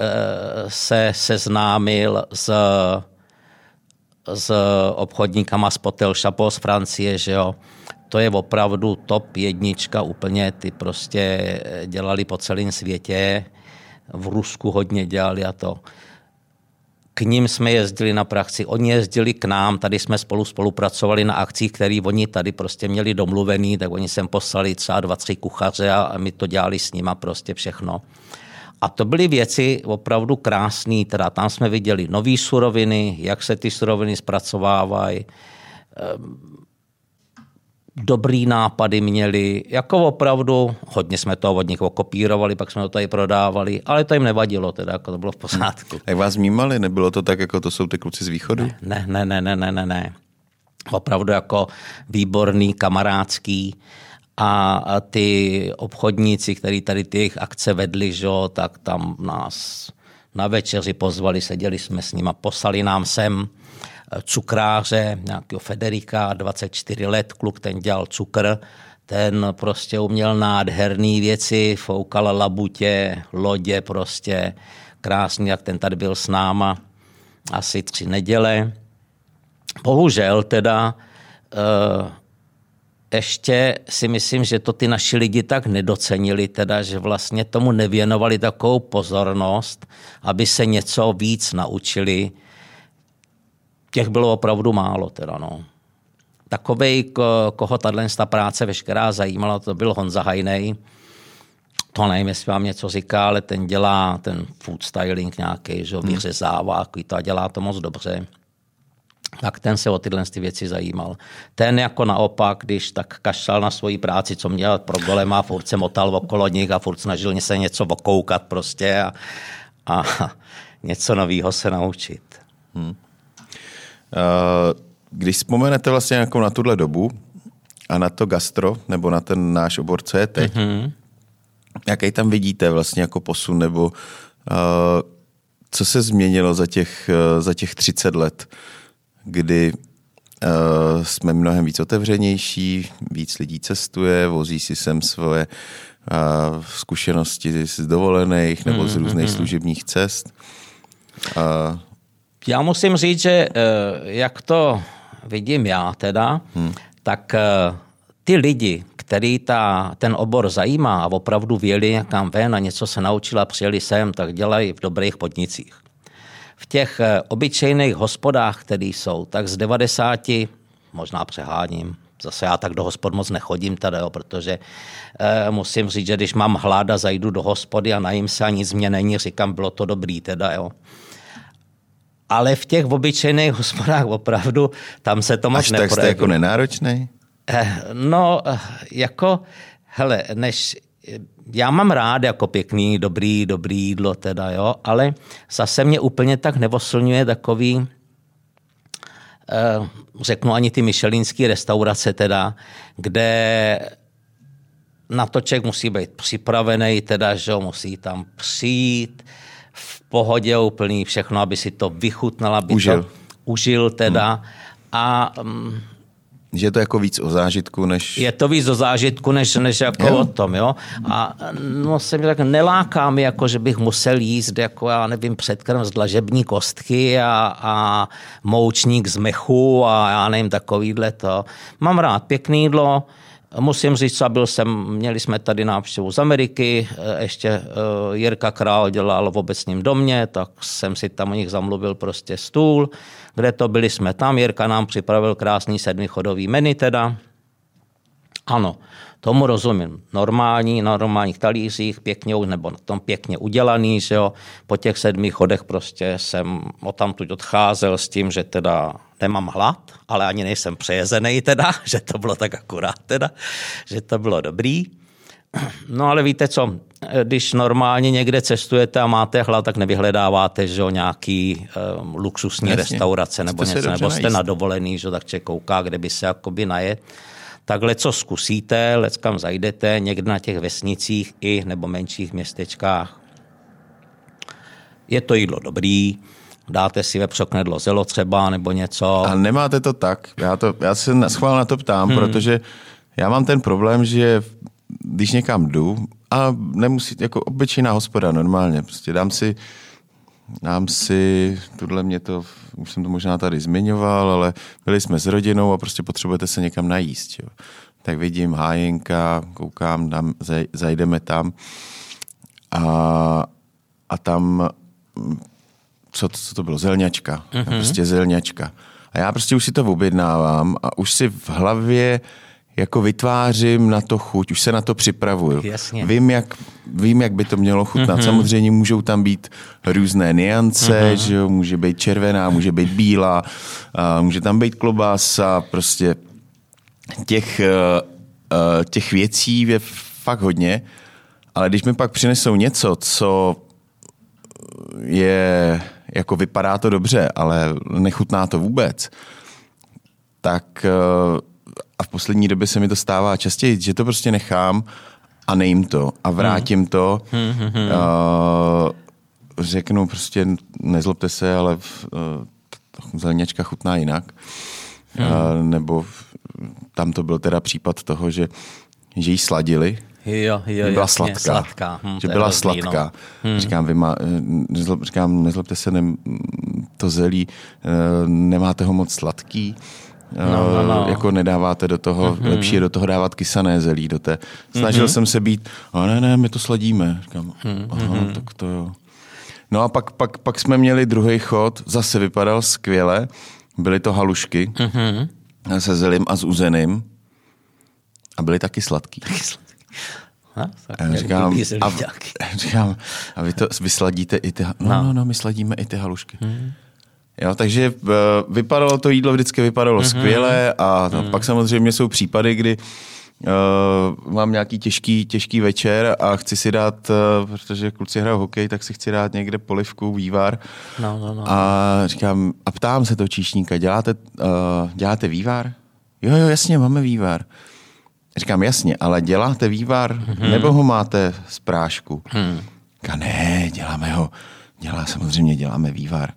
se seznámil s, s obchodníkama z Potel Chapeau z Francie, že jo. To je opravdu top jednička, úplně ty prostě dělali po celém světě. V Rusku hodně dělali a to k ním jsme jezdili na praxi, oni jezdili k nám, tady jsme spolu spolupracovali na akcích, které oni tady prostě měli domluvený, tak oni sem poslali třeba dva, tři kuchaře a my to dělali s nima prostě všechno. A to byly věci opravdu krásné, teda tam jsme viděli nové suroviny, jak se ty suroviny zpracovávají, ehm, dobrý nápady měli, jako opravdu, hodně jsme to od nich okopírovali, pak jsme to tady prodávali, ale to jim nevadilo, teda jako to bylo v pořádku. Jak vás vnímali? Nebylo to tak, jako to jsou ty kluci z východu? Ne, ne, ne, ne, ne, ne, ne. Opravdu jako výborný, kamarádský a ty obchodníci, kteří tady ty jejich akce vedli, že, tak tam nás na večeři pozvali, seděli jsme s nima, poslali nám sem cukráře, nějakého Federika, 24 let, kluk, ten dělal cukr, ten prostě uměl nádherné věci, foukal labutě, lodě prostě, krásný, jak ten tady byl s náma asi tři neděle. Bohužel teda uh, ještě si myslím, že to ty naši lidi tak nedocenili, teda, že vlastně tomu nevěnovali takovou pozornost, aby se něco víc naučili. Těch bylo opravdu málo. Teda, no. Takovej, koho tato práce veškerá zajímala, to byl Honza Hajnej. To nevím, jestli vám něco říká, ale ten dělá ten food styling nějaký, že hmm. vyřezává, to a dělá to moc dobře tak ten se o tyhle ty věci zajímal. Ten jako naopak, když tak kašlal na svoji práci, co měl pro golema, furt se motal okolo nich a furt snažil se něco okoukat prostě a, a něco nového se naučit. Hmm. Když vzpomenete vlastně jako na tuhle dobu a na to gastro, nebo na ten náš obor, co je teď, mm-hmm. jaký tam vidíte vlastně jako posun, nebo uh, co se změnilo za těch, uh, za těch 30 let? kdy uh, jsme mnohem víc otevřenější, víc lidí cestuje, vozí si sem svoje uh, zkušenosti z dovolených nebo z hmm, různých mm, služebních cest. Uh, já musím říct, že jak to vidím já teda, hmm. tak ty lidi, který ta, ten obor zajímá a opravdu věli někam ven a něco se naučila, přijeli sem, tak dělají v dobrých podnicích v těch eh, obyčejných hospodách, které jsou, tak z 90, možná přeháním, zase já tak do hospod moc nechodím tady, jo, protože e, musím říct, že když mám hláda, zajdu do hospody a najím se a nic mě není, říkám, bylo to dobrý teda, jo. Ale v těch obyčejných hospodách opravdu, tam se to moc Až tak jste jako nenáročný? E, no, jako, hele, než já mám rád jako pěkný, dobrý, dobrý jídlo teda, jo, ale zase mě úplně tak nevoslňuje takový, eh, řeknu ani ty myšelinské restaurace teda, kde na to člověk musí být připravený, teda, že musí tam přijít pohodě úplný všechno, aby si to vychutnal, aby užil. to užil teda. Hmm. A mm, že je to jako víc o zážitku, než... Je to víc o zážitku, než, než jako jo. o tom, jo. A no, se mi tak neláká mi, jako, že bych musel jíst, jako já nevím, předkrm z dlažební kostky a, a moučník z mechu a já nevím, takovýhle to. Mám rád pěkný jídlo, Musím říct, byl jsem, měli jsme tady návštěvu z Ameriky, ještě eh, Jirka Král dělal v obecním domě, tak jsem si tam u nich zamluvil prostě stůl, kde to byli jsme tam, Jirka nám připravil krásný sedmichodový menu teda. Ano, tomu rozumím. Normální, na normálních talířích, pěkně, nebo na tom pěkně udělaný, že jo. Po těch sedmi chodech prostě jsem o tamtud odcházel s tím, že teda nemám hlad, ale ani nejsem přejezený teda, že to bylo tak akurát teda, že to bylo dobrý. No ale víte co, když normálně někde cestujete a máte hlad, tak nevyhledáváte že jo, nějaký um, luxusní Jasně. restaurace nebo něco, nebo jste na dovolený, že tak kouká, kde by se jakoby najet. Takhle co zkusíte, lec kam zajdete, někde na těch vesnicích i nebo menších městečkách. Je to jídlo dobrý, dáte si vepřoknedlo zelo třeba nebo něco. A nemáte to tak. Já, to, já se schvál na to ptám, hmm. protože já mám ten problém, že když někam jdu a nemusí, jako obyčejná hospoda normálně, prostě dám si, dám si, tohle mě to, už jsem to možná tady zmiňoval, ale byli jsme s rodinou a prostě potřebujete se někam najíst, jo. Tak vidím hájenka, koukám, dám, zajdeme tam a, a tam co, co to bylo, zelňačka. Mm-hmm. Prostě zelňačka. A já prostě už si to objednávám a už si v hlavě jako vytvářím na to chuť, už se na to připravuju. Jasně. Vím, jak, vím, jak by to mělo chutnat. Mm-hmm. Samozřejmě můžou tam být různé niance, mm-hmm. že jo? může být červená, může být bílá, a může tam být klobása, prostě těch, uh, těch věcí je fakt hodně, ale když mi pak přinesou něco, co je jako vypadá to dobře, ale nechutná to vůbec, tak eh, a v poslední době se mi to stává častěji, že to prostě nechám a nejím to a vrátím to. Hmm. Uh, řeknu prostě, nezlobte se, ale v, uh, zelněčka chutná jinak. Hmm. Uh, nebo tam to byl teda případ toho, že, že jí sladili, Jo, jo, byla jasně, sladká. sladká. Hm, že byla hrozný, sladká. No. Hmm. Říkám, vy má, nezlob, říkám, nezlobte se, ne, to zelí, eh, nemáte ho moc sladký. No, no, no. Jako nedáváte do toho, mm-hmm. lepší je do toho dávat kysané zelí. Do té. Snažil mm-hmm. jsem se být, a ne, ne, my to sladíme. Říkám, aha, mm-hmm. tak to jo. No a pak, pak, pak jsme měli druhý chod, zase vypadal skvěle. Byly to halušky mm-hmm. se zelím a s uzeným. A byly taky sladký. Ha, A já říkám, a, říkám, a vy to vysladíte i ty, no, no, no, no my sladíme i ty halušky. Hmm. Jo, takže uh, vypadalo to jídlo, vždycky vypadalo mm-hmm. skvěle a mm. pak samozřejmě jsou případy, kdy uh, mám nějaký těžký, těžký večer a chci si dát, uh, protože kluci hrajou hokej, tak si chci dát někde polivku, vývar. No, no, no. A říkám, a ptám se toho číšníka, děláte, uh, děláte vývar? Jo, jo, jasně, máme vývar. Říkám, jasně, ale děláte vývar, mm-hmm. nebo ho máte z prášku? Mm. Říká, ne, děláme ho, dělá, samozřejmě děláme vývar.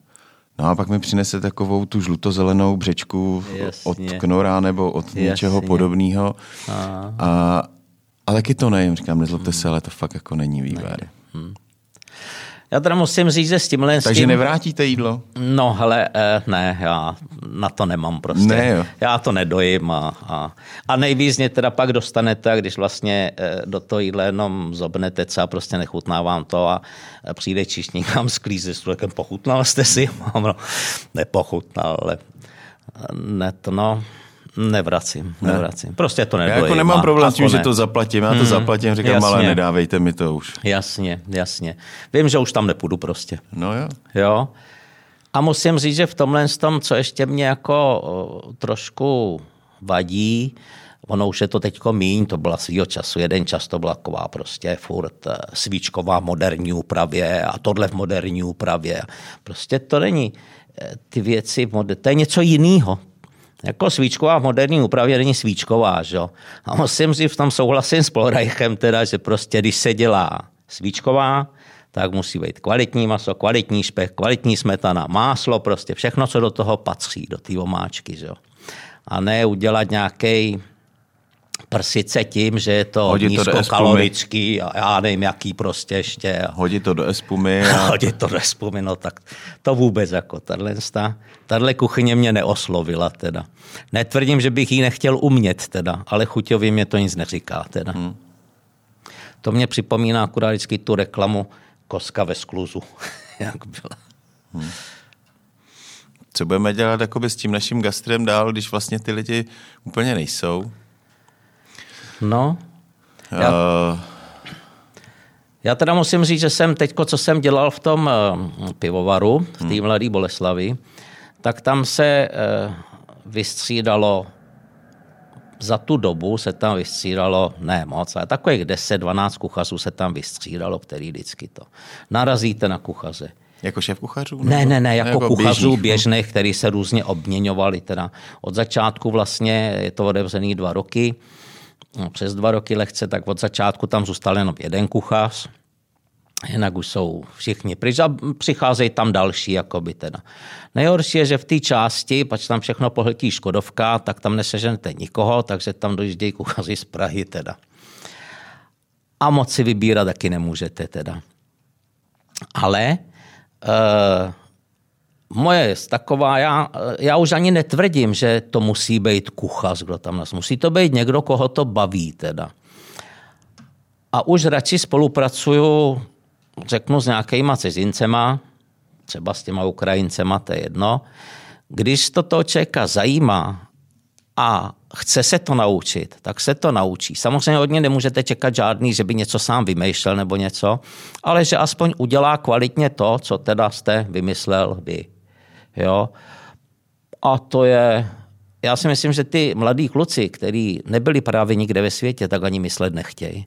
No a pak mi přinese takovou tu žlutozelenou břečku jasně. od knora nebo od jasně. něčeho podobného. A, a, ale taky to nejím, říkám, nezlobte hmm. se, ale to fakt jako není vývar. Hmm. Já teda musím říct, že s tímhle... Takže s tím... nevrátíte jídlo? No, hele, eh, ne, já na to nemám prostě. Ne, jo. Já to nedojím a, a, a nejvíc mě teda pak dostanete, když vlastně eh, do toho jídla jenom zobnete a prostě nechutná vám to a přijde čišník vám sklíze s člověkem, pochutnal jste si? Mám, no, nepochutnal, ale ne, to no, Nevracím, ne. nevracím. Prostě to nedojím. Já jako nemám problém s tím, ne. že to zaplatím. Já to hmm, zaplatím, říkám, jasně. ale nedávejte mi to už. Jasně, jasně. Vím, že už tam nepůjdu prostě. No jo. Jo. A musím říct, že v tomhle tom, co ještě mě jako trošku vadí, ono už je to teďko míň, to byla svýho času, jeden čas to byla taková prostě furt eh, svíčková moderní úpravě a tohle v moderní úpravě. Prostě to není eh, ty věci, to je něco jiného. Jako svíčková v moderní úpravě není svíčková, že? A musím si v tom souhlasím s Polreichem, teda, že prostě když se dělá svíčková, tak musí být kvalitní maso, kvalitní špech, kvalitní smetana, máslo, prostě všechno, co do toho patří, do té omáčky. Že? A ne udělat nějaký prsice tím, že je to Hodit nízkokalorický to a já nevím, jaký prostě ještě. Hodit to do espumy. A... Hodit to do espumy, no tak to vůbec jako tahle, tahle kuchyně mě neoslovila teda. Netvrdím, že bych ji nechtěl umět teda, ale chuťově mě to nic neříká teda. Hmm. To mě připomíná akurát vždycky tu reklamu koska ve skluzu, jak byla. Hmm. Co budeme dělat s tím naším gastrem dál, když vlastně ty lidi úplně nejsou? No. Já, uh... já teda musím říct, že jsem teď, co jsem dělal v tom uh, pivovaru, v té hmm. mladé Boleslavi, tak tam se uh, vystřídalo za tu dobu se tam vystřídalo, ne moc, ale takových 10-12 kuchařů se tam vystřídalo, který vždycky to. Narazíte na kuchaře. Jako šéf kuchařů? Ne, ne, ne, jako, jako kuchařů běžných, běžných, který se různě obměňovali. Teda od začátku vlastně je to otevřený dva roky no, přes dva roky lehce, tak od začátku tam zůstal jenom jeden kuchař, jinak už jsou všichni pryč a přicházejí tam další. Jakoby teda. Nejhorší je, že v té části, pač tam všechno pohltí Škodovka, tak tam neseženete nikoho, takže tam dojíždějí kuchaři z Prahy teda. A moc si vybírat taky nemůžete teda. Ale uh, moje je taková, já, já už ani netvrdím, že to musí být kuchař, kdo tam nás. Musí to být někdo, koho to baví teda. A už radši spolupracuju, řeknu, s nějakýma cizincema, třeba s těma Ukrajincema, to je jedno. Když to toho člověka zajímá a chce se to naučit, tak se to naučí. Samozřejmě od něj nemůžete čekat žádný, že by něco sám vymýšlel nebo něco, ale že aspoň udělá kvalitně to, co teda jste vymyslel vy. Jo? A to je, já si myslím, že ty mladí kluci, kteří nebyli právě nikde ve světě, tak ani myslet nechtějí.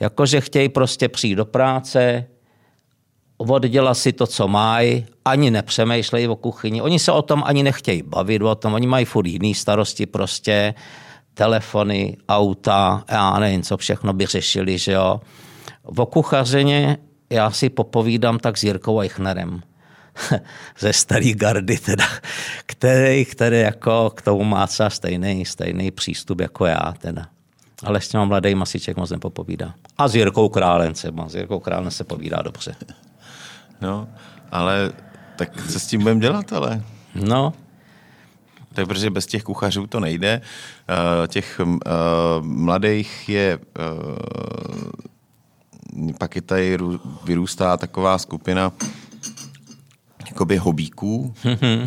Jakože chtějí prostě přijít do práce, oddělat si to, co mají, ani nepřemýšlejí o kuchyni. Oni se o tom ani nechtějí bavit o tom, oni mají furt jiný starosti prostě, telefony, auta, já nevím, co všechno by řešili, že jo. O kuchařině já si popovídám tak s Jirkou Eichnerem ze starý gardy, teda, který, který jako k tomu má třeba stejný, stejný přístup jako já. Teda. Ale s těma mladými si člověk moc nepopovídá. A s Jirkou Králem třeba. S Jirkou Králem se povídá dobře. No, ale tak co s tím budeme dělat, ale? No, tak protože bez těch kuchařů to nejde. Uh, těch uh, mladých je uh, pak je tady vyrůstá taková skupina jakoby hobíků,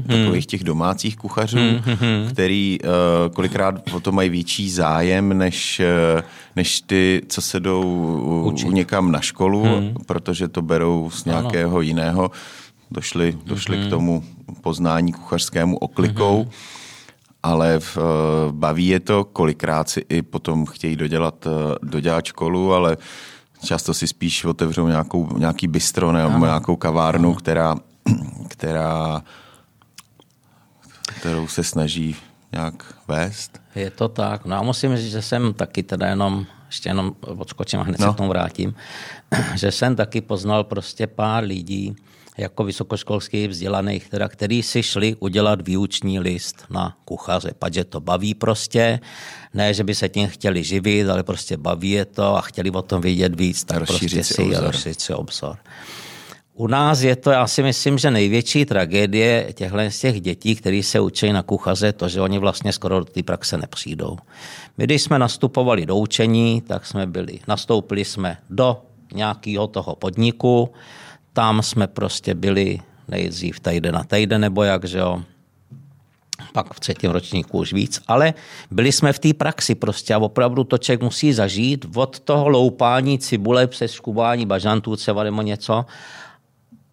takových těch domácích kuchařů, který uh, kolikrát o to mají větší zájem, než, uh, než ty, co se jdou Učit. někam na školu, protože to berou z nějakého ano. jiného. Došli, došli k tomu poznání kuchařskému oklikou. Ale v, uh, baví je to, kolikrát si i potom chtějí dodělat, uh, dodělat školu, ale často si spíš otevřou nějakou, nějaký bistro nebo ano. nějakou kavárnu, ano. která, která kterou se snaží nějak vést. Je to tak. No a musím říct, že jsem taky teda jenom, ještě jenom odskočím a hned no. se k tomu vrátím, že jsem taky poznal prostě pár lidí, jako vysokoškolský vzdělaných, teda, který si šli udělat výuční list na kuchaře, protože to baví prostě, ne, že by se tím chtěli živit, ale prostě baví je to a chtěli o tom vědět víc, tak prostě si rozšířit si obzor. U nás je to, já si myslím, že největší tragédie těchto z těch dětí, kteří se učí na kuchaře, to, že oni vlastně skoro do té praxe nepřijdou. My, když jsme nastupovali do učení, tak jsme byli, nastoupili jsme do nějakého toho podniku, tam jsme prostě byli nejdřív týden na týden, nebo jak, že jo, pak v třetím ročníku už víc, ale byli jsme v té praxi prostě a opravdu to člověk musí zažít od toho loupání cibule přes škubání bažantů třeba nebo něco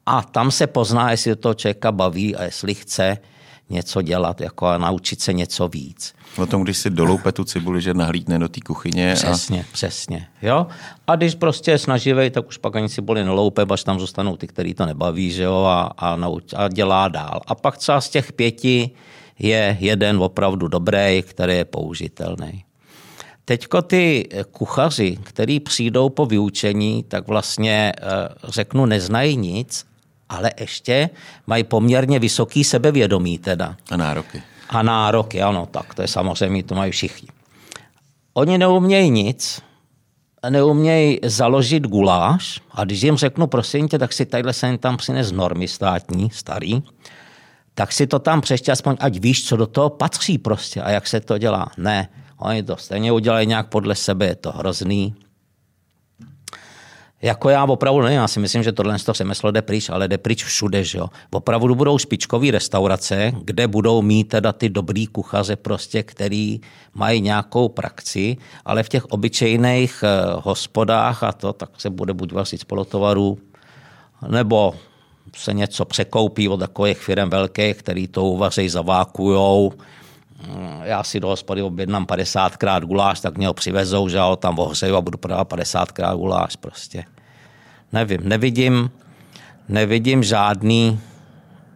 a tam se pozná, jestli to člověka baví a jestli chce něco dělat jako a naučit se něco víc. O tom, když si doloupe tu cibuli, že nahlídne do té kuchyně. Přesně, a... přesně. Jo? A když prostě je snaživý, tak už pak ani cibuli neloupe, až tam zůstanou ty, který to nebaví, že jo, a, a, nauč, a dělá dál. A pak třeba z těch pěti je jeden opravdu dobrý, který je použitelný. Teďko ty kuchaři, který přijdou po vyučení, tak vlastně eh, řeknu, neznají nic, ale ještě mají poměrně vysoký sebevědomí teda. A nároky. A nároky, ano, tak to je samozřejmě, to mají všichni. Oni neumějí nic, neumějí založit guláš a když jim řeknu, prosím tě, tak si tadyhle sem tam přines normy státní, starý, tak si to tam přeště aspoň, ať víš, co do toho patří prostě a jak se to dělá. Ne, oni to stejně udělají nějak podle sebe, je to hrozný, jako já opravdu ne, já si myslím, že tohle to řemeslo jde pryč, ale jde pryč všude, že jo. Opravdu budou špičkové restaurace, kde budou mít teda ty dobrý kuchaře prostě, který mají nějakou praxi, ale v těch obyčejných eh, hospodách a to, tak se bude buď vařit z polotovaru, nebo se něco překoupí od takových firm velkých, který to uvaří, zavákujou, já si do hospody objednám 50krát guláš, tak mě ho přivezou, že ho tam ohřeju a budu prodávat 50krát guláš prostě. Nevím, nevidím, nevidím žádný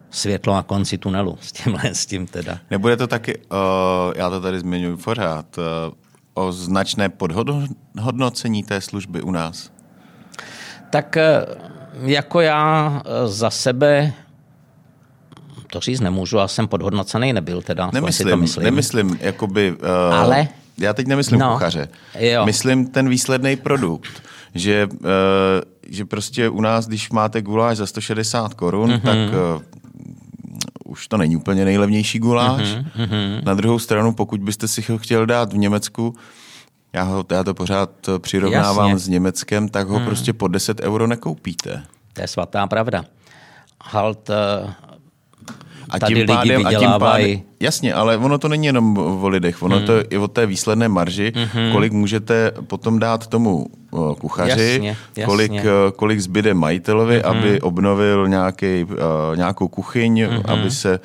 světlo na konci tunelu s tímhle, s tím teda. Nebude to taky, uh, já to tady zmiňuji pořád, uh, o značné podhodnocení té služby u nás? Tak uh, jako já za sebe to říct nemůžu, já jsem podhodnocený nebyl teda. Nemyslím, to myslím. nemyslím, jakoby... Uh, Ale? Já teď nemyslím no, kuchaře. Jo. Myslím ten výsledný produkt. Že, uh, že prostě u nás, když máte guláš za 160 korun, mm-hmm. tak uh, už to není úplně nejlevnější guláš. Mm-hmm. Na druhou stranu, pokud byste si ho chtěl dát v Německu, já, ho, já to pořád přirovnávám Jasně. s Německem, tak ho mm. prostě po 10 euro nekoupíte. To je svatá pravda. Halt, a tady tím pádem, lidi vydělávají. A tím pádem, jasně, ale ono to není jenom o lidech, ono hmm. to je i o té výsledné marži, hmm. kolik můžete potom dát tomu kuchaři, jasně, jasně. Kolik, kolik zbyde majitelovi, hmm. aby obnovil nějaký, uh, nějakou kuchyň, hmm. aby se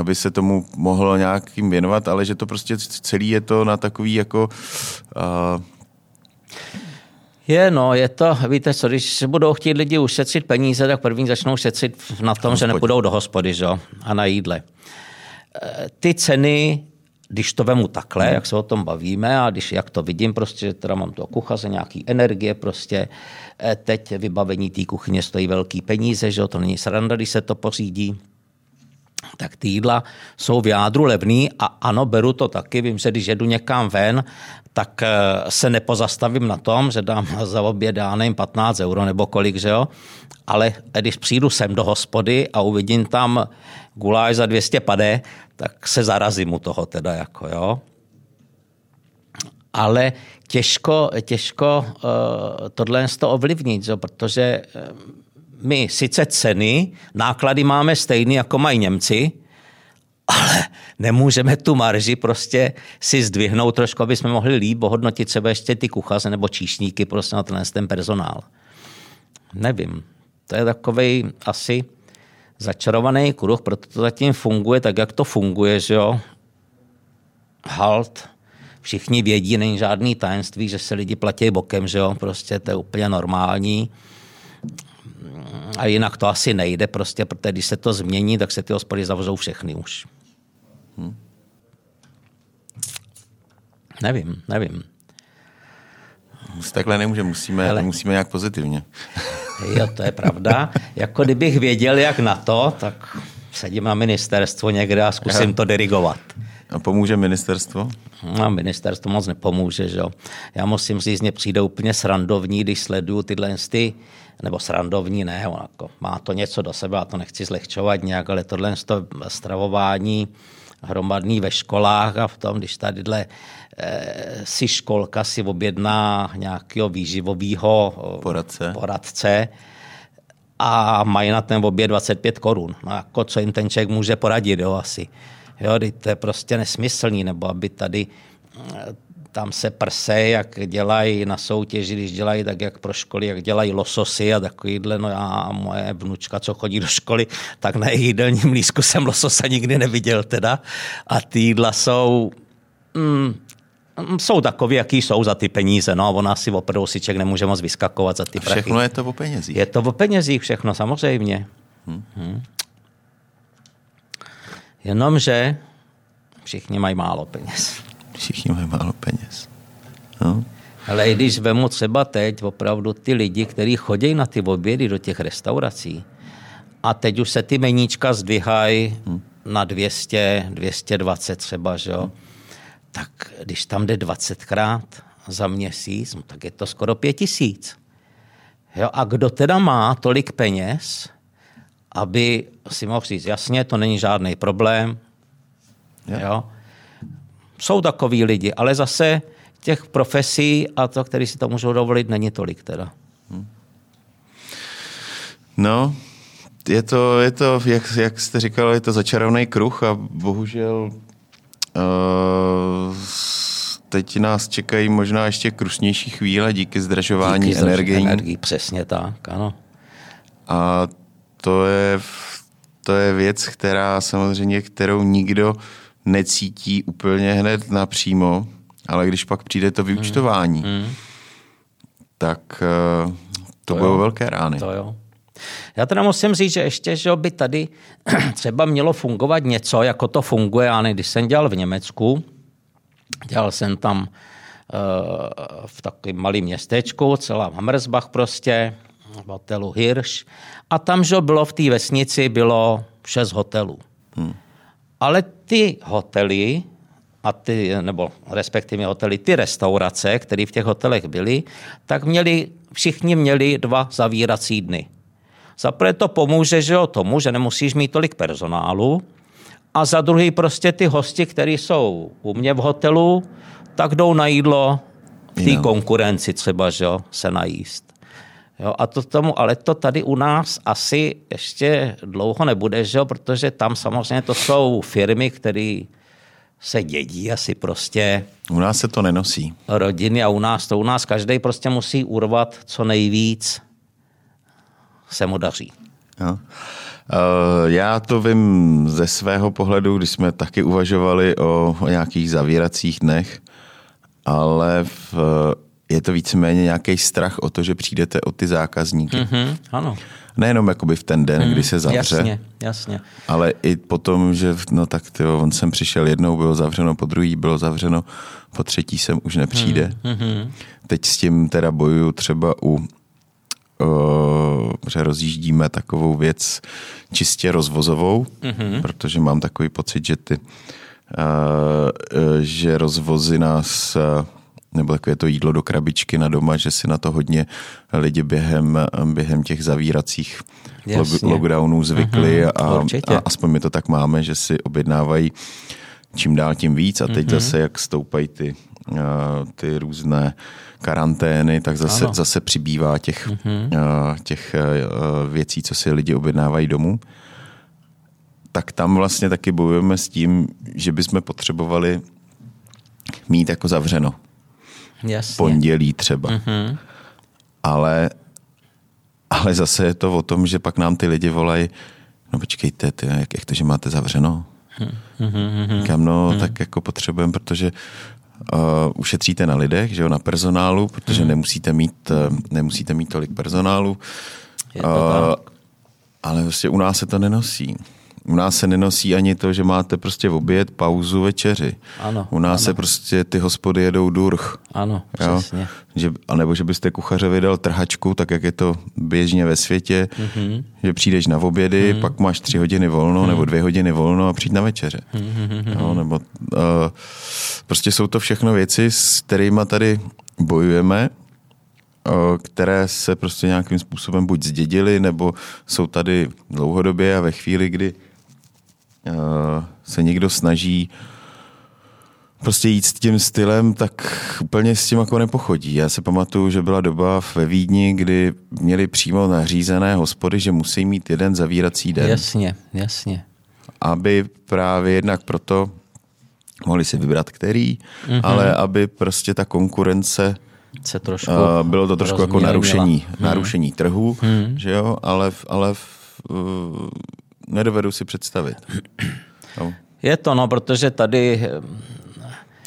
aby se tomu mohlo nějakým věnovat, ale že to prostě celý je to na takový jako uh, je, no, je to, víte co, když budou chtít lidi ušetřit peníze, tak první začnou šetřit na tom, že nepůjdou do hospody, že? a na jídle. E, ty ceny když to vemu takhle, jak se o tom bavíme a když jak to vidím, prostě, že teda mám to kuchaře, nějaký energie, prostě eh, teď vybavení té kuchyně stojí velký peníze, že to není sranda, když se to pořídí, tak ty jídla jsou v jádru levný a ano, beru to taky. Vím, že když jedu někam ven, tak eh, se nepozastavím na tom, že dám za oběd, nevím, 15 euro nebo kolik, že jo. Ale když přijdu sem do hospody a uvidím tam guláš za 200 pade, tak se zarazím u toho teda, jako jo. Ale těžko, těžko uh, tohle to ovlivnit, jo, protože my sice ceny, náklady máme stejný, jako mají Němci, ale nemůžeme tu marži prostě si zdvihnout trošku, aby jsme mohli líp ohodnotit sebe ještě ty kuchaře nebo číšníky prostě na ten, ten personál. Nevím. To je takový asi začarovaný kruh, proto to zatím funguje tak, jak to funguje, že jo. Halt. Všichni vědí, není žádný tajemství, že se lidi platí bokem, že jo. Prostě to je úplně normální a jinak to asi nejde prostě, protože když se to změní, tak se ty hospody zavřou všechny už. Hm. Nevím, nevím. Takhle nemůže, musíme, Hele. musíme nějak pozitivně. Jo, to je pravda. Jako kdybych věděl, jak na to, tak sedím na ministerstvo někde a zkusím to dirigovat. A pomůže ministerstvo? No, ministerstvo moc nepomůže. Že? Já musím říct, mě přijde úplně srandovní, když sleduju tyhle ty nebo srandovní, ne, jako má to něco do sebe, a to nechci zlehčovat nějak, ale tohle to stravování hromadný ve školách a v tom, když tadyhle e, si školka si objedná nějakého výživového poradce. poradce a mají na ten oběd 25 korun. No jako co jim ten člověk může poradit, jo, asi. Jo, to je prostě nesmyslný, nebo aby tady tam se prse, jak dělají na soutěži, když dělají tak, jak pro školy, jak dělají lososy a takovýhle, no já a moje vnučka, co chodí do školy, tak na jejich jídelním lísku jsem lososa nikdy neviděl teda. A ty jídla jsou, mm, jsou takový, jaký jsou za ty peníze. No, ona si opravdu si člověk nemůže moc vyskakovat za ty prachy. Všechno je to o penězích. Je to o penězích všechno, samozřejmě. Hmm. Hmm. Jenomže všichni mají málo peněz všichni mají málo peněz. No. Ale když vemu třeba teď opravdu ty lidi, kteří chodí na ty obědy do těch restaurací a teď už se ty meníčka zdvihají hmm. na 200, 220 třeba, že jo? Hmm. tak když tam jde 20krát za měsíc, no, tak je to skoro 5 tisíc. Jo, a kdo teda má tolik peněz, aby si mohl říct, jasně, to není žádný problém, jo. jo jsou takový lidi, ale zase těch profesí a to, který si to můžou dovolit, není tolik teda. No, je to, je to jak, jak jste říkal, je to začarovný kruh a bohužel uh, teď nás čekají možná ještě krusnější chvíle díky zdražování díky energií. energií. Přesně tak, ano. A to je, to je věc, která samozřejmě, kterou nikdo necítí úplně hned napřímo, ale když pak přijde to vyučtování, hmm. Hmm. tak uh, to, to budou velké rány. To jo. Já teda musím říct, že ještě, že by tady třeba mělo fungovat něco, jako to funguje, já ne, když jsem dělal v Německu, dělal jsem tam uh, v takovém malém městečku, celá Hammersbach prostě, v hotelu Hirsch, a tam, že bylo v té vesnici, bylo šest hotelů. Hmm. Ale ty hotely, a ty, nebo respektive hotely, ty restaurace, které v těch hotelech byly, tak měli, všichni měli dva zavírací dny. Zaprvé to pomůže že o tomu, že nemusíš mít tolik personálu a za druhý prostě ty hosti, kteří jsou u mě v hotelu, tak jdou na jídlo v té konkurenci třeba, že jo, se najíst. Jo, a to tomu, ale to tady u nás asi ještě dlouho nebude, že jo, protože tam samozřejmě to jsou firmy, které se dědí asi prostě. U nás se to nenosí. Rodiny a u nás to u nás každý prostě musí urvat co nejvíc se mu daří. Jo. Uh, já to vím ze svého pohledu, když jsme taky uvažovali o, o nějakých zavíracích dnech, ale v je to víceméně nějaký strach o to, že přijdete o ty zákazníky. Mm-hmm, ano. Nejenom jakoby v ten den, hmm, kdy se zavře, jasně, jasně. ale i potom, že no tak tyjo, on sem přišel jednou, bylo zavřeno, po druhý bylo zavřeno, po třetí sem už nepřijde. Hmm, hmm. Teď s tím teda bojuju třeba u Uh, že rozjíždíme takovou věc čistě rozvozovou, mm-hmm. protože mám takový pocit, že ty uh, že rozvozy nás nebo takové to jídlo do krabičky na doma, že si na to hodně lidi během, během těch zavíracích Jasně. lockdownů zvykli uh-huh, a, a aspoň my to tak máme, že si objednávají čím dál tím víc a teď uh-huh. zase jak stoupají ty, uh, ty různé karantény, tak zase, zase přibývá těch, uh, těch uh, věcí, co si lidi objednávají domů. Tak tam vlastně taky bojujeme s tím, že bychom potřebovali mít jako zavřeno. Jasně. pondělí třeba. Mm-hmm. Ale, ale zase je to o tom, že pak nám ty lidi volají, no počkejte, ty, jak, jak to, že máte zavřeno? Mm-hmm. Kam no, mm-hmm. tak jako potřebujeme, protože uh, ušetříte na lidech, že jo, na personálu, protože mm. nemusíte, mít, uh, nemusíte mít tolik personálu. Je to uh, tak. Ale vlastně u nás se to nenosí. U nás se nenosí ani to, že máte prostě v oběd, pauzu, večeři. Ano, U nás ano. se prostě ty hospody jedou durch. Ano, jo? přesně. Že, a nebo že byste kuchařovi dal trhačku, tak jak je to běžně ve světě, mm-hmm. že přijdeš na obědy, mm-hmm. pak máš tři hodiny volno mm-hmm. nebo dvě hodiny volno a přijď na večeře. Mm-hmm. Jo? Nebo, uh, prostě jsou to všechno věci, s kterými tady bojujeme které se prostě nějakým způsobem buď zdědily, nebo jsou tady dlouhodobě a ve chvíli, kdy Eh, se někdo snaží prostě jít s tím stylem, tak úplně s tím jako nepochodí. Já se pamatuju, že byla doba ve Vídni, kdy měli přímo nařízené hospody, že musí mít jeden zavírací den. Jasně, jasně. Aby právě jednak proto mohli si vybrat který, mm-hmm. ale aby prostě ta konkurence se trošku uh, bylo to trošku jako narušení, hmm. narušení trhu, hmm. že jo, ale, ale uh, nedovedu si představit. No. Je to, no, protože tady...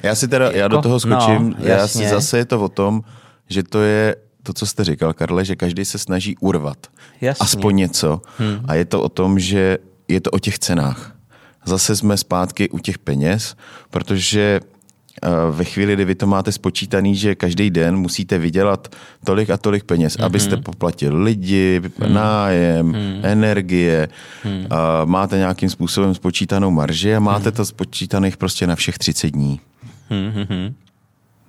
Já si teda, já do jako- toho skočím, no, já si zase je to o tom, že to je to, co jste říkal, Karle, že každý se snaží urvat. Jasně. Aspoň něco. Hmm. A je to o tom, že je to o těch cenách. Zase jsme zpátky u těch peněz, protože Eh, ve chvíli, kdy vy to máte spočítaný, že každý den musíte vydělat tolik a tolik peněz, mm-hmm. abyste poplatili lidi, mm. nájem, mm. energie, mm. A máte nějakým způsobem spočítanou marži a máte mm. to spočítaných prostě na všech 30 dní. Mm-hmm.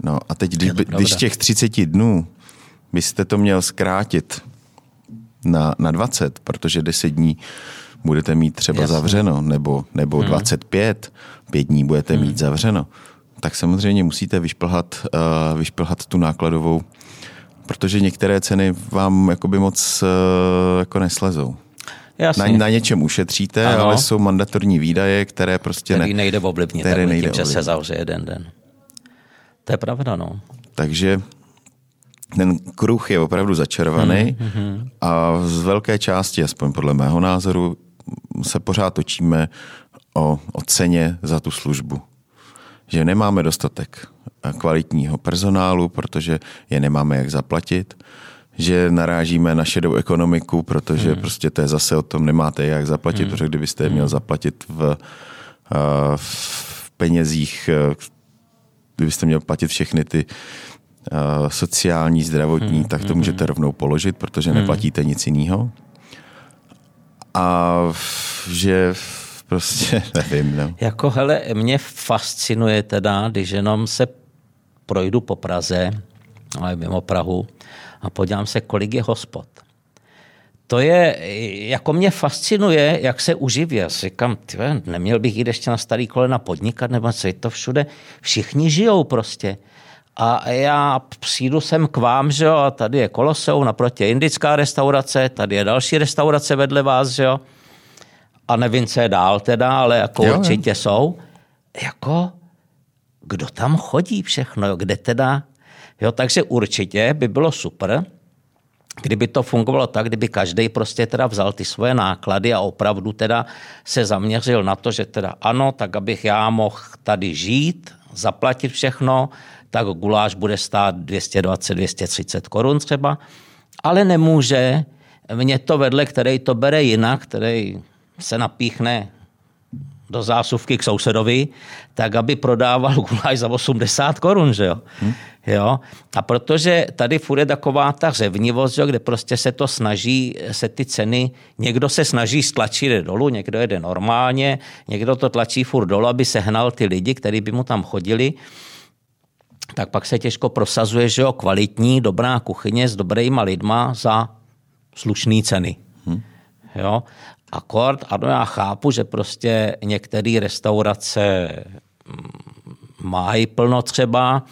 No a teď, když, když těch 30 dnů byste to měl zkrátit na, na 20, protože 10 dní budete mít třeba Jasně. zavřeno, nebo, nebo hmm. 25, 5 dní budete hmm. mít zavřeno, tak samozřejmě musíte vyšplhat, uh, vyšplhat tu nákladovou, protože některé ceny vám jakoby moc uh, jako neslezou. Jasně. Na, na něčem ušetříte, ano. ale jsou mandatorní výdaje, které prostě Který ne, nejde ovlivnit, které nejde tím, že se zavře jeden den. To je pravda, no. Takže ten kruh je opravdu začarovaný mm-hmm. a z velké části, aspoň podle mého názoru, se pořád točíme o, o ceně za tu službu že nemáme dostatek kvalitního personálu, protože je nemáme jak zaplatit, že narážíme na šedou ekonomiku, protože hmm. prostě to je zase o tom, nemáte jak zaplatit, hmm. protože kdybyste je měl hmm. zaplatit v, eh, v penězích, eh, kdybyste měl platit všechny ty eh, sociální, zdravotní, hmm. tak to hmm. můžete rovnou položit, protože hmm. neplatíte nic jiného. A že Prostě nevím, no. Jako, hele, mě fascinuje teda, když jenom se projdu po Praze, ale mimo Prahu, a podívám se, kolik je hospod. To je, jako mě fascinuje, jak se uživí. Já si říkám, tyve, neměl bych jít ještě na starý kolena podnikat, nebo co je to všude. Všichni žijou prostě. A já přijdu sem k vám, že jo, a tady je Koloseum, naproti je indická restaurace, tady je další restaurace vedle vás, že jo a nevím, co je dál teda, ale jako jo, určitě jo. jsou. Jako, kdo tam chodí všechno, kde teda, jo, takže určitě by bylo super, kdyby to fungovalo tak, kdyby každý prostě teda vzal ty svoje náklady a opravdu teda se zaměřil na to, že teda ano, tak abych já mohl tady žít, zaplatit všechno, tak guláš bude stát 220-230 korun třeba, ale nemůže, mě to vedle, který to bere jinak, který se napíchne do zásuvky k sousedovi, tak aby prodával guláš za 80 korun, že jo? Hmm. jo? A protože tady furt je taková ta řevnivost, že, kde prostě se to snaží, se ty ceny, někdo se snaží stlačit dolů, někdo jede normálně, někdo to tlačí furt dolů, aby sehnal ty lidi, kteří by mu tam chodili, tak pak se těžko prosazuje, že jo, kvalitní, dobrá kuchyně s dobrýma lidma za slušné ceny. Hmm. Jo? Akord, ano, já chápu, že prostě některé restaurace mm, mají plno třeba,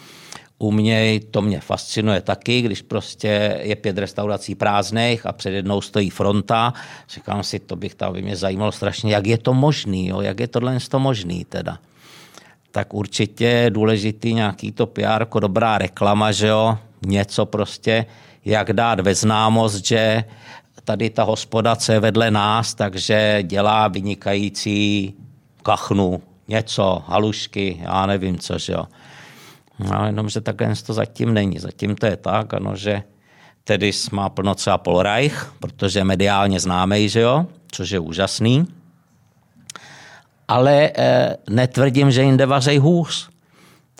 u mě to mě fascinuje taky, když prostě je pět restaurací prázdných a před jednou stojí fronta. Říkám si, to bych tam by mě zajímalo strašně, jak je to možný, jo? jak je tohle to možný teda. Tak určitě je důležitý nějaký to PR, dobrá reklama, že jo, něco prostě, jak dát ve známost, že tady ta hospoda, co je vedle nás, takže dělá vynikající kachnu, něco, halušky, já nevím co, že jo. No, jenom, že takhle to zatím není. Zatím to je tak, ano, že tedy má plno třeba Polreich, protože mediálně známý, že jo, což je úžasný. Ale eh, netvrdím, že jinde vařej hůř.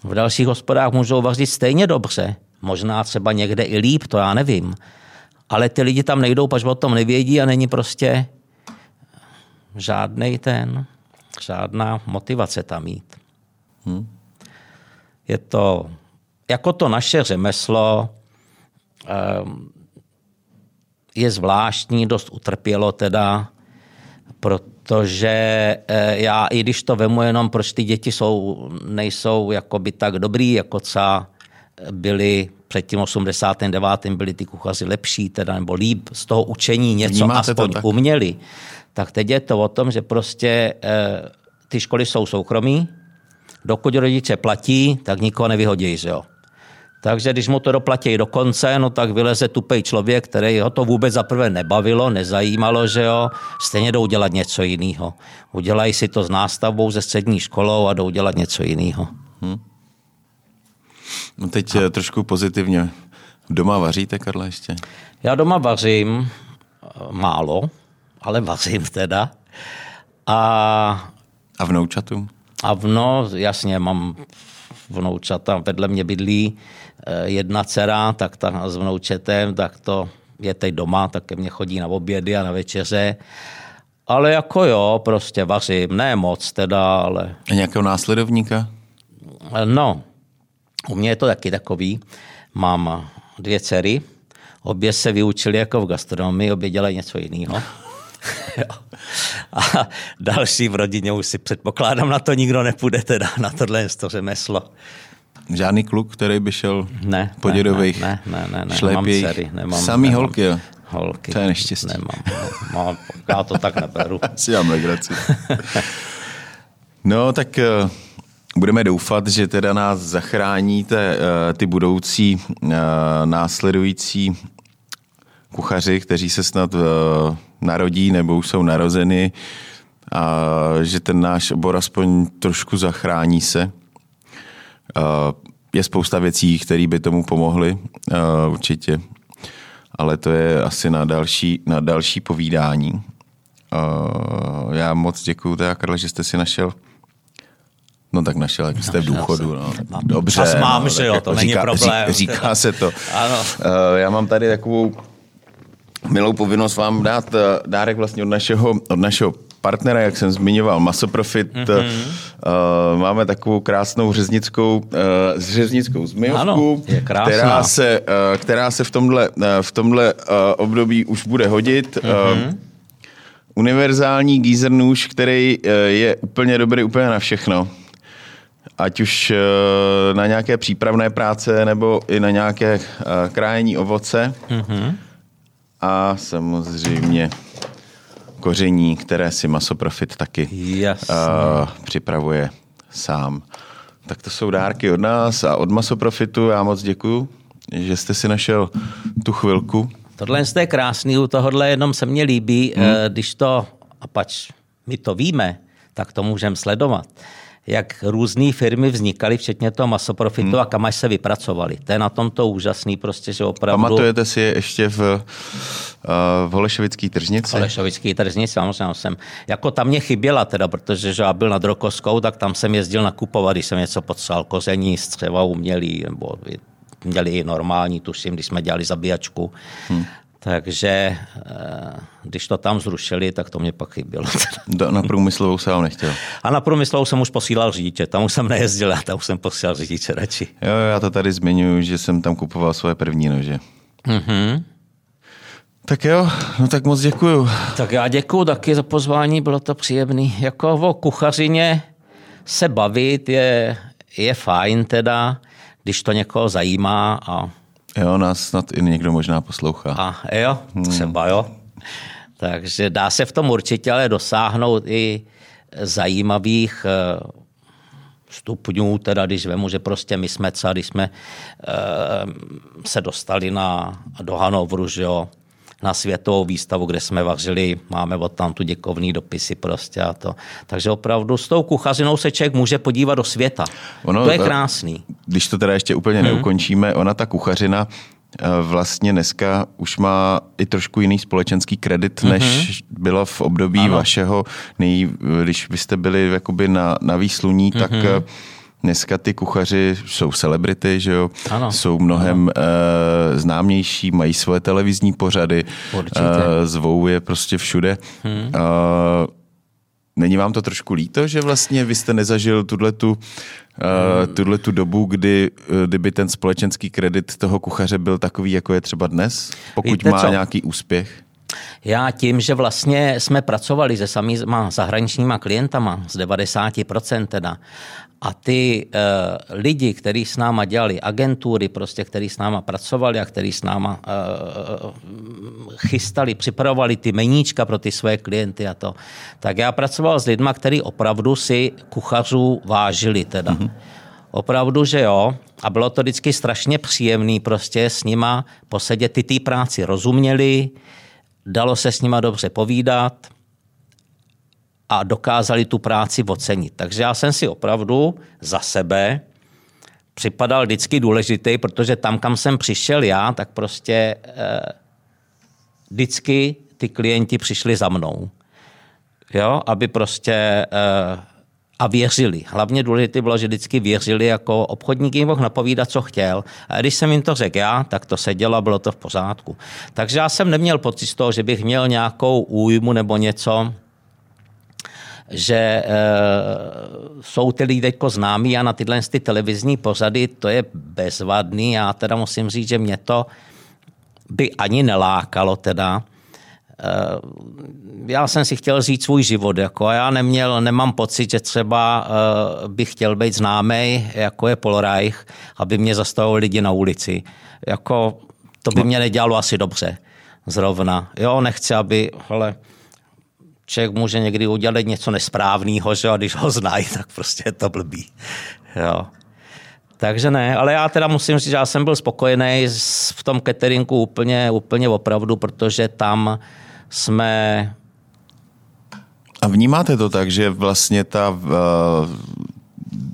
V dalších hospodách můžou vařit stejně dobře. Možná třeba někde i líp, to já nevím ale ty lidi tam nejdou, pač o tom nevědí a není prostě žádný ten, žádná motivace tam mít. Hmm. Je to, jako to naše řemeslo, ehm, je zvláštní, dost utrpělo teda, protože eh, já, i když to vemu jenom, proč ty děti jsou, nejsou jakoby tak dobrý, jako co byli před tím 89. byli ty kuchaři lepší, teda, nebo líp z toho učení něco Vnímáte aspoň tak? uměli. Tak teď je to o tom, že prostě e, ty školy jsou soukromí, dokud rodiče platí, tak nikoho nevyhodí, že jo. Takže když mu to doplatí do konce, no tak vyleze tupej člověk, který ho to vůbec zaprvé nebavilo, nezajímalo, že jo, stejně jdou dělat něco jiného. Udělají si to s nástavbou ze střední školou a jdou dělat něco jiného. Hmm. No teď a... trošku pozitivně. Doma vaříte, Karle, ještě? Já doma vařím eh, málo, ale vařím teda. A, a vnoučatům? A vno, jasně, mám vnoučata, vedle mě bydlí eh, jedna dcera, tak ta s vnoučetem, tak to je teď doma, tak ke mně chodí na obědy a na večeře. Ale jako jo, prostě vařím, ne moc teda, ale... A nějakého následovníka? No, u mě je to taky takový. Mám dvě dcery, obě se vyučily jako v gastronomii, obě dělají něco jiného. a další v rodině už si předpokládám, na to nikdo nepůjde teda, na tohle to řemeslo. Žádný kluk, který by šel ne, po dědových ne, ne, ne, ne, nemám dcery, nemám, Samý nemám, holky, jo? Holky. To je neštěstí. Nemám, nemám, já to tak neberu. si já legraci. no, tak eh, budeme doufat, že teda nás zachráníte uh, ty budoucí uh, následující kuchaři, kteří se snad uh, narodí nebo už jsou narozeny a že ten náš obor aspoň trošku zachrání se. Je spousta věcí, které by tomu pomohly, určitě, ale to je asi na další, na další povídání. Já moc děkuji, teda, Karle, že jste si našel No tak našel, jak jste v důchodu. No. Dobře. Čas mám, no, že jo, jako to není říká, problém. Říká, říká se to. ano. Uh, já mám tady takovou milou povinnost vám dát uh, dárek vlastně od našeho, od našeho partnera, jak jsem zmiňoval, Masoprofit. Mm-hmm. Uh, máme takovou krásnou řeznickou, uh, řeznickou zmijovku, ano, která, se, uh, která se v tomhle, uh, v tomhle uh, období už bude hodit. Mm-hmm. Uh, univerzální gízer nůž, který uh, je úplně dobrý úplně na všechno ať už eh, na nějaké přípravné práce nebo i na nějaké eh, krájení ovoce. Mm-hmm. A samozřejmě koření, které si Masoprofit taky Jasně. uh, připravuje sám. Tak to jsou dárky od nás a od Masoprofitu. Já moc děkuju, že jste si našel tu chvilku. Tohle je krásný, u tohohle jenom se mně líbí, hmm. když to, a pač my to víme, tak to můžeme sledovat jak různé firmy vznikaly, včetně toho masoprofitu hmm. a kam až se vypracovali. To je na tom to úžasný, prostě, že opravdu... Pamatujete si ještě v, uh, v Holešovický tržnici? Holešovický tržnici, samozřejmě jsem. Jako tam mě chyběla teda, protože že já byl nad Rokoskou, tak tam jsem jezdil nakupovat, když jsem něco potřeboval, koření, střeva umělý, nebo měli normální, tuším, když jsme dělali zabíjačku. Hmm. Takže eh, když to tam zrušili, tak to mě pak chybělo. Na průmyslovou se vám nechtěl. A na průmyslovou jsem už posílal řidiče, tam už jsem nejezdil, a tam už jsem posílal řidiče radši. Jo, já to tady zmiňuji, že jsem tam kupoval svoje první nože. Mm-hmm. Tak jo, no tak moc děkuju. Tak já děkuju taky za pozvání, bylo to příjemný. Jako o kuchařině se bavit je, je fajn teda, když to někoho zajímá a Jo, nás snad i někdo možná poslouchá. A jo, hmm. třeba jo. Takže dá se v tom určitě ale dosáhnout i zajímavých eh, stupňů, teda když vemu, že prostě my jsme, když jsme eh, se dostali na, do Hanovru, že jo, na světovou výstavu, kde jsme vařili, máme od tam tu děkovný dopisy prostě a to. Takže opravdu s tou kuchařinou se člověk může podívat do světa. Ono, to je krásný. Když to teda ještě úplně hmm. neukončíme, ona ta kuchařina eh, vlastně dneska už má i trošku jiný společenský kredit, než mm-hmm. bylo v období ano. vašeho, nej, když vy jste byli jakoby na, na výsluní, mm-hmm. tak mhm. Dneska ty kuchaři jsou celebrity, že jo? Ano. Jsou mnohem ano. Uh, známější, mají svoje televizní pořady, uh, zvou je prostě všude. Hmm. Uh, Není vám to trošku líto, že vlastně vy jste nezažil tuhle tu, uh, tu dobu, kdy, kdyby ten společenský kredit toho kuchaře byl takový, jako je třeba dnes, pokud Víte má co? nějaký úspěch? Já tím, že vlastně jsme pracovali se samýma zahraničníma klientama, z 90% teda, a ty uh, lidi, kteří s náma dělali, agentury, prostě, kteří s náma pracovali a kteří s náma uh, chystali, připravovali ty meníčka pro ty své klienty a to, tak já pracoval s lidmi, kteří opravdu si kuchařů vážili teda. Mm-hmm. Opravdu, že jo. A bylo to vždycky strašně příjemný prostě s nima posedět, ty té práci rozuměli, dalo se s nima dobře povídat a dokázali tu práci ocenit. Takže já jsem si opravdu za sebe připadal vždycky důležitý, protože tam, kam jsem přišel já, tak prostě eh, vždycky ty klienti přišli za mnou. Jo, aby prostě eh, a věřili. Hlavně důležité bylo, že vždycky věřili, jako obchodník jim mohl napovídat, co chtěl. A když jsem jim to řekl já, tak to se dělo bylo to v pořádku. Takže já jsem neměl pocit z toho, že bych měl nějakou újmu nebo něco, že e, jsou ty lidi teďko známí a na tyhle ty televizní pořady to je bezvadný. Já teda musím říct, že mě to by ani nelákalo teda. E, já jsem si chtěl říct svůj život, jako já neměl, nemám pocit, že třeba e, bych chtěl být známý, jako je Paul aby mě zastavovali lidi na ulici. Jako, to by mě nedělalo asi dobře zrovna. Jo, nechci, aby, ale člověk může někdy udělat něco nesprávného, že a když ho znají, tak prostě je to blbý. Jo. Takže ne, ale já teda musím říct, že já jsem byl spokojený v tom cateringu úplně, úplně opravdu, protože tam jsme... A vnímáte to tak, že vlastně ta,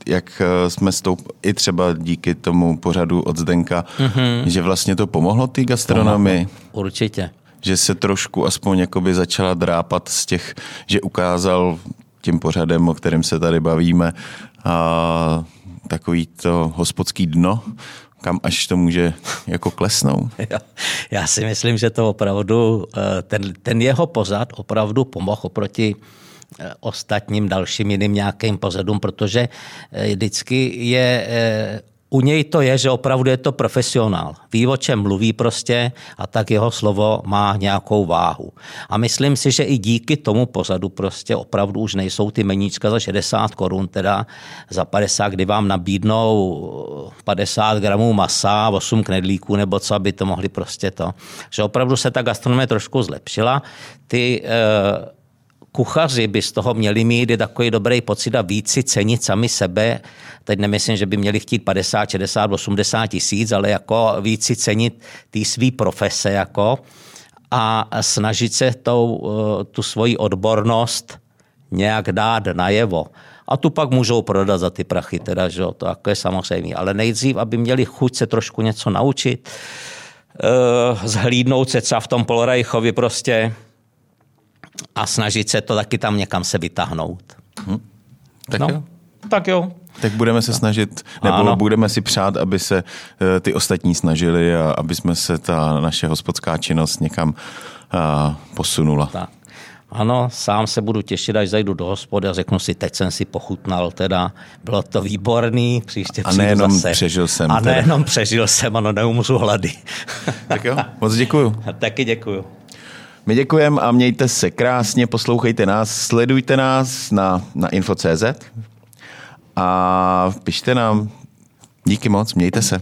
jak jsme stoup, i třeba díky tomu pořadu od Zdenka, mm-hmm. že vlastně to pomohlo ty gastronomii? Určitě že se trošku aspoň jakoby začala drápat z těch, že ukázal tím pořadem, o kterém se tady bavíme, a takový to hospodský dno, kam až to může jako klesnout? Já si myslím, že to opravdu, eh, ten, ten jeho pozad opravdu pomohl oproti eh, ostatním dalším jiným nějakým pozadům, protože eh, vždycky je u něj to je, že opravdu je to profesionál. Ví, o čem mluví prostě a tak jeho slovo má nějakou váhu. A myslím si, že i díky tomu pozadu prostě opravdu už nejsou ty meníčka za 60 korun, teda za 50, kdy vám nabídnou 50 gramů masa, 8 knedlíků nebo co, aby to mohli prostě to. Že opravdu se ta gastronomie trošku zlepšila. Ty eh, kuchaři by z toho měli mít takový dobrý pocit a víc si cenit sami sebe. Teď nemyslím, že by měli chtít 50, 60, 80 tisíc, ale jako víc si cenit ty svý profese jako a snažit se tou, eh, tu svoji odbornost nějak dát najevo. A tu pak můžou prodat za ty prachy, teda, že jo, to jako je samozřejmě. Ale nejdřív, aby měli chuť se trošku něco naučit, uh, zhlídnout se třeba v tom Polrajchovi prostě a snažit se to taky tam někam se vytáhnout. Hmm. Tak no. jo. Tak jo. Tak budeme se snažit, nebo ano. budeme si přát, aby se eh, ty ostatní snažili a aby jsme se ta naše hospodská činnost někam uh, posunula. Tak. Ano, sám se budu těšit, až zajdu do hospody a řeknu si, teď jsem si pochutnal, teda bylo to výborný, příště A nejenom zase. přežil jsem. A nejenom přežil jsem, ano, neumřu hlady. tak jo, moc děkuju. Taky děkuju. My děkujeme a mějte se krásně, poslouchejte nás, sledujte nás na, na info.cz a pište nám. Díky moc, mějte se.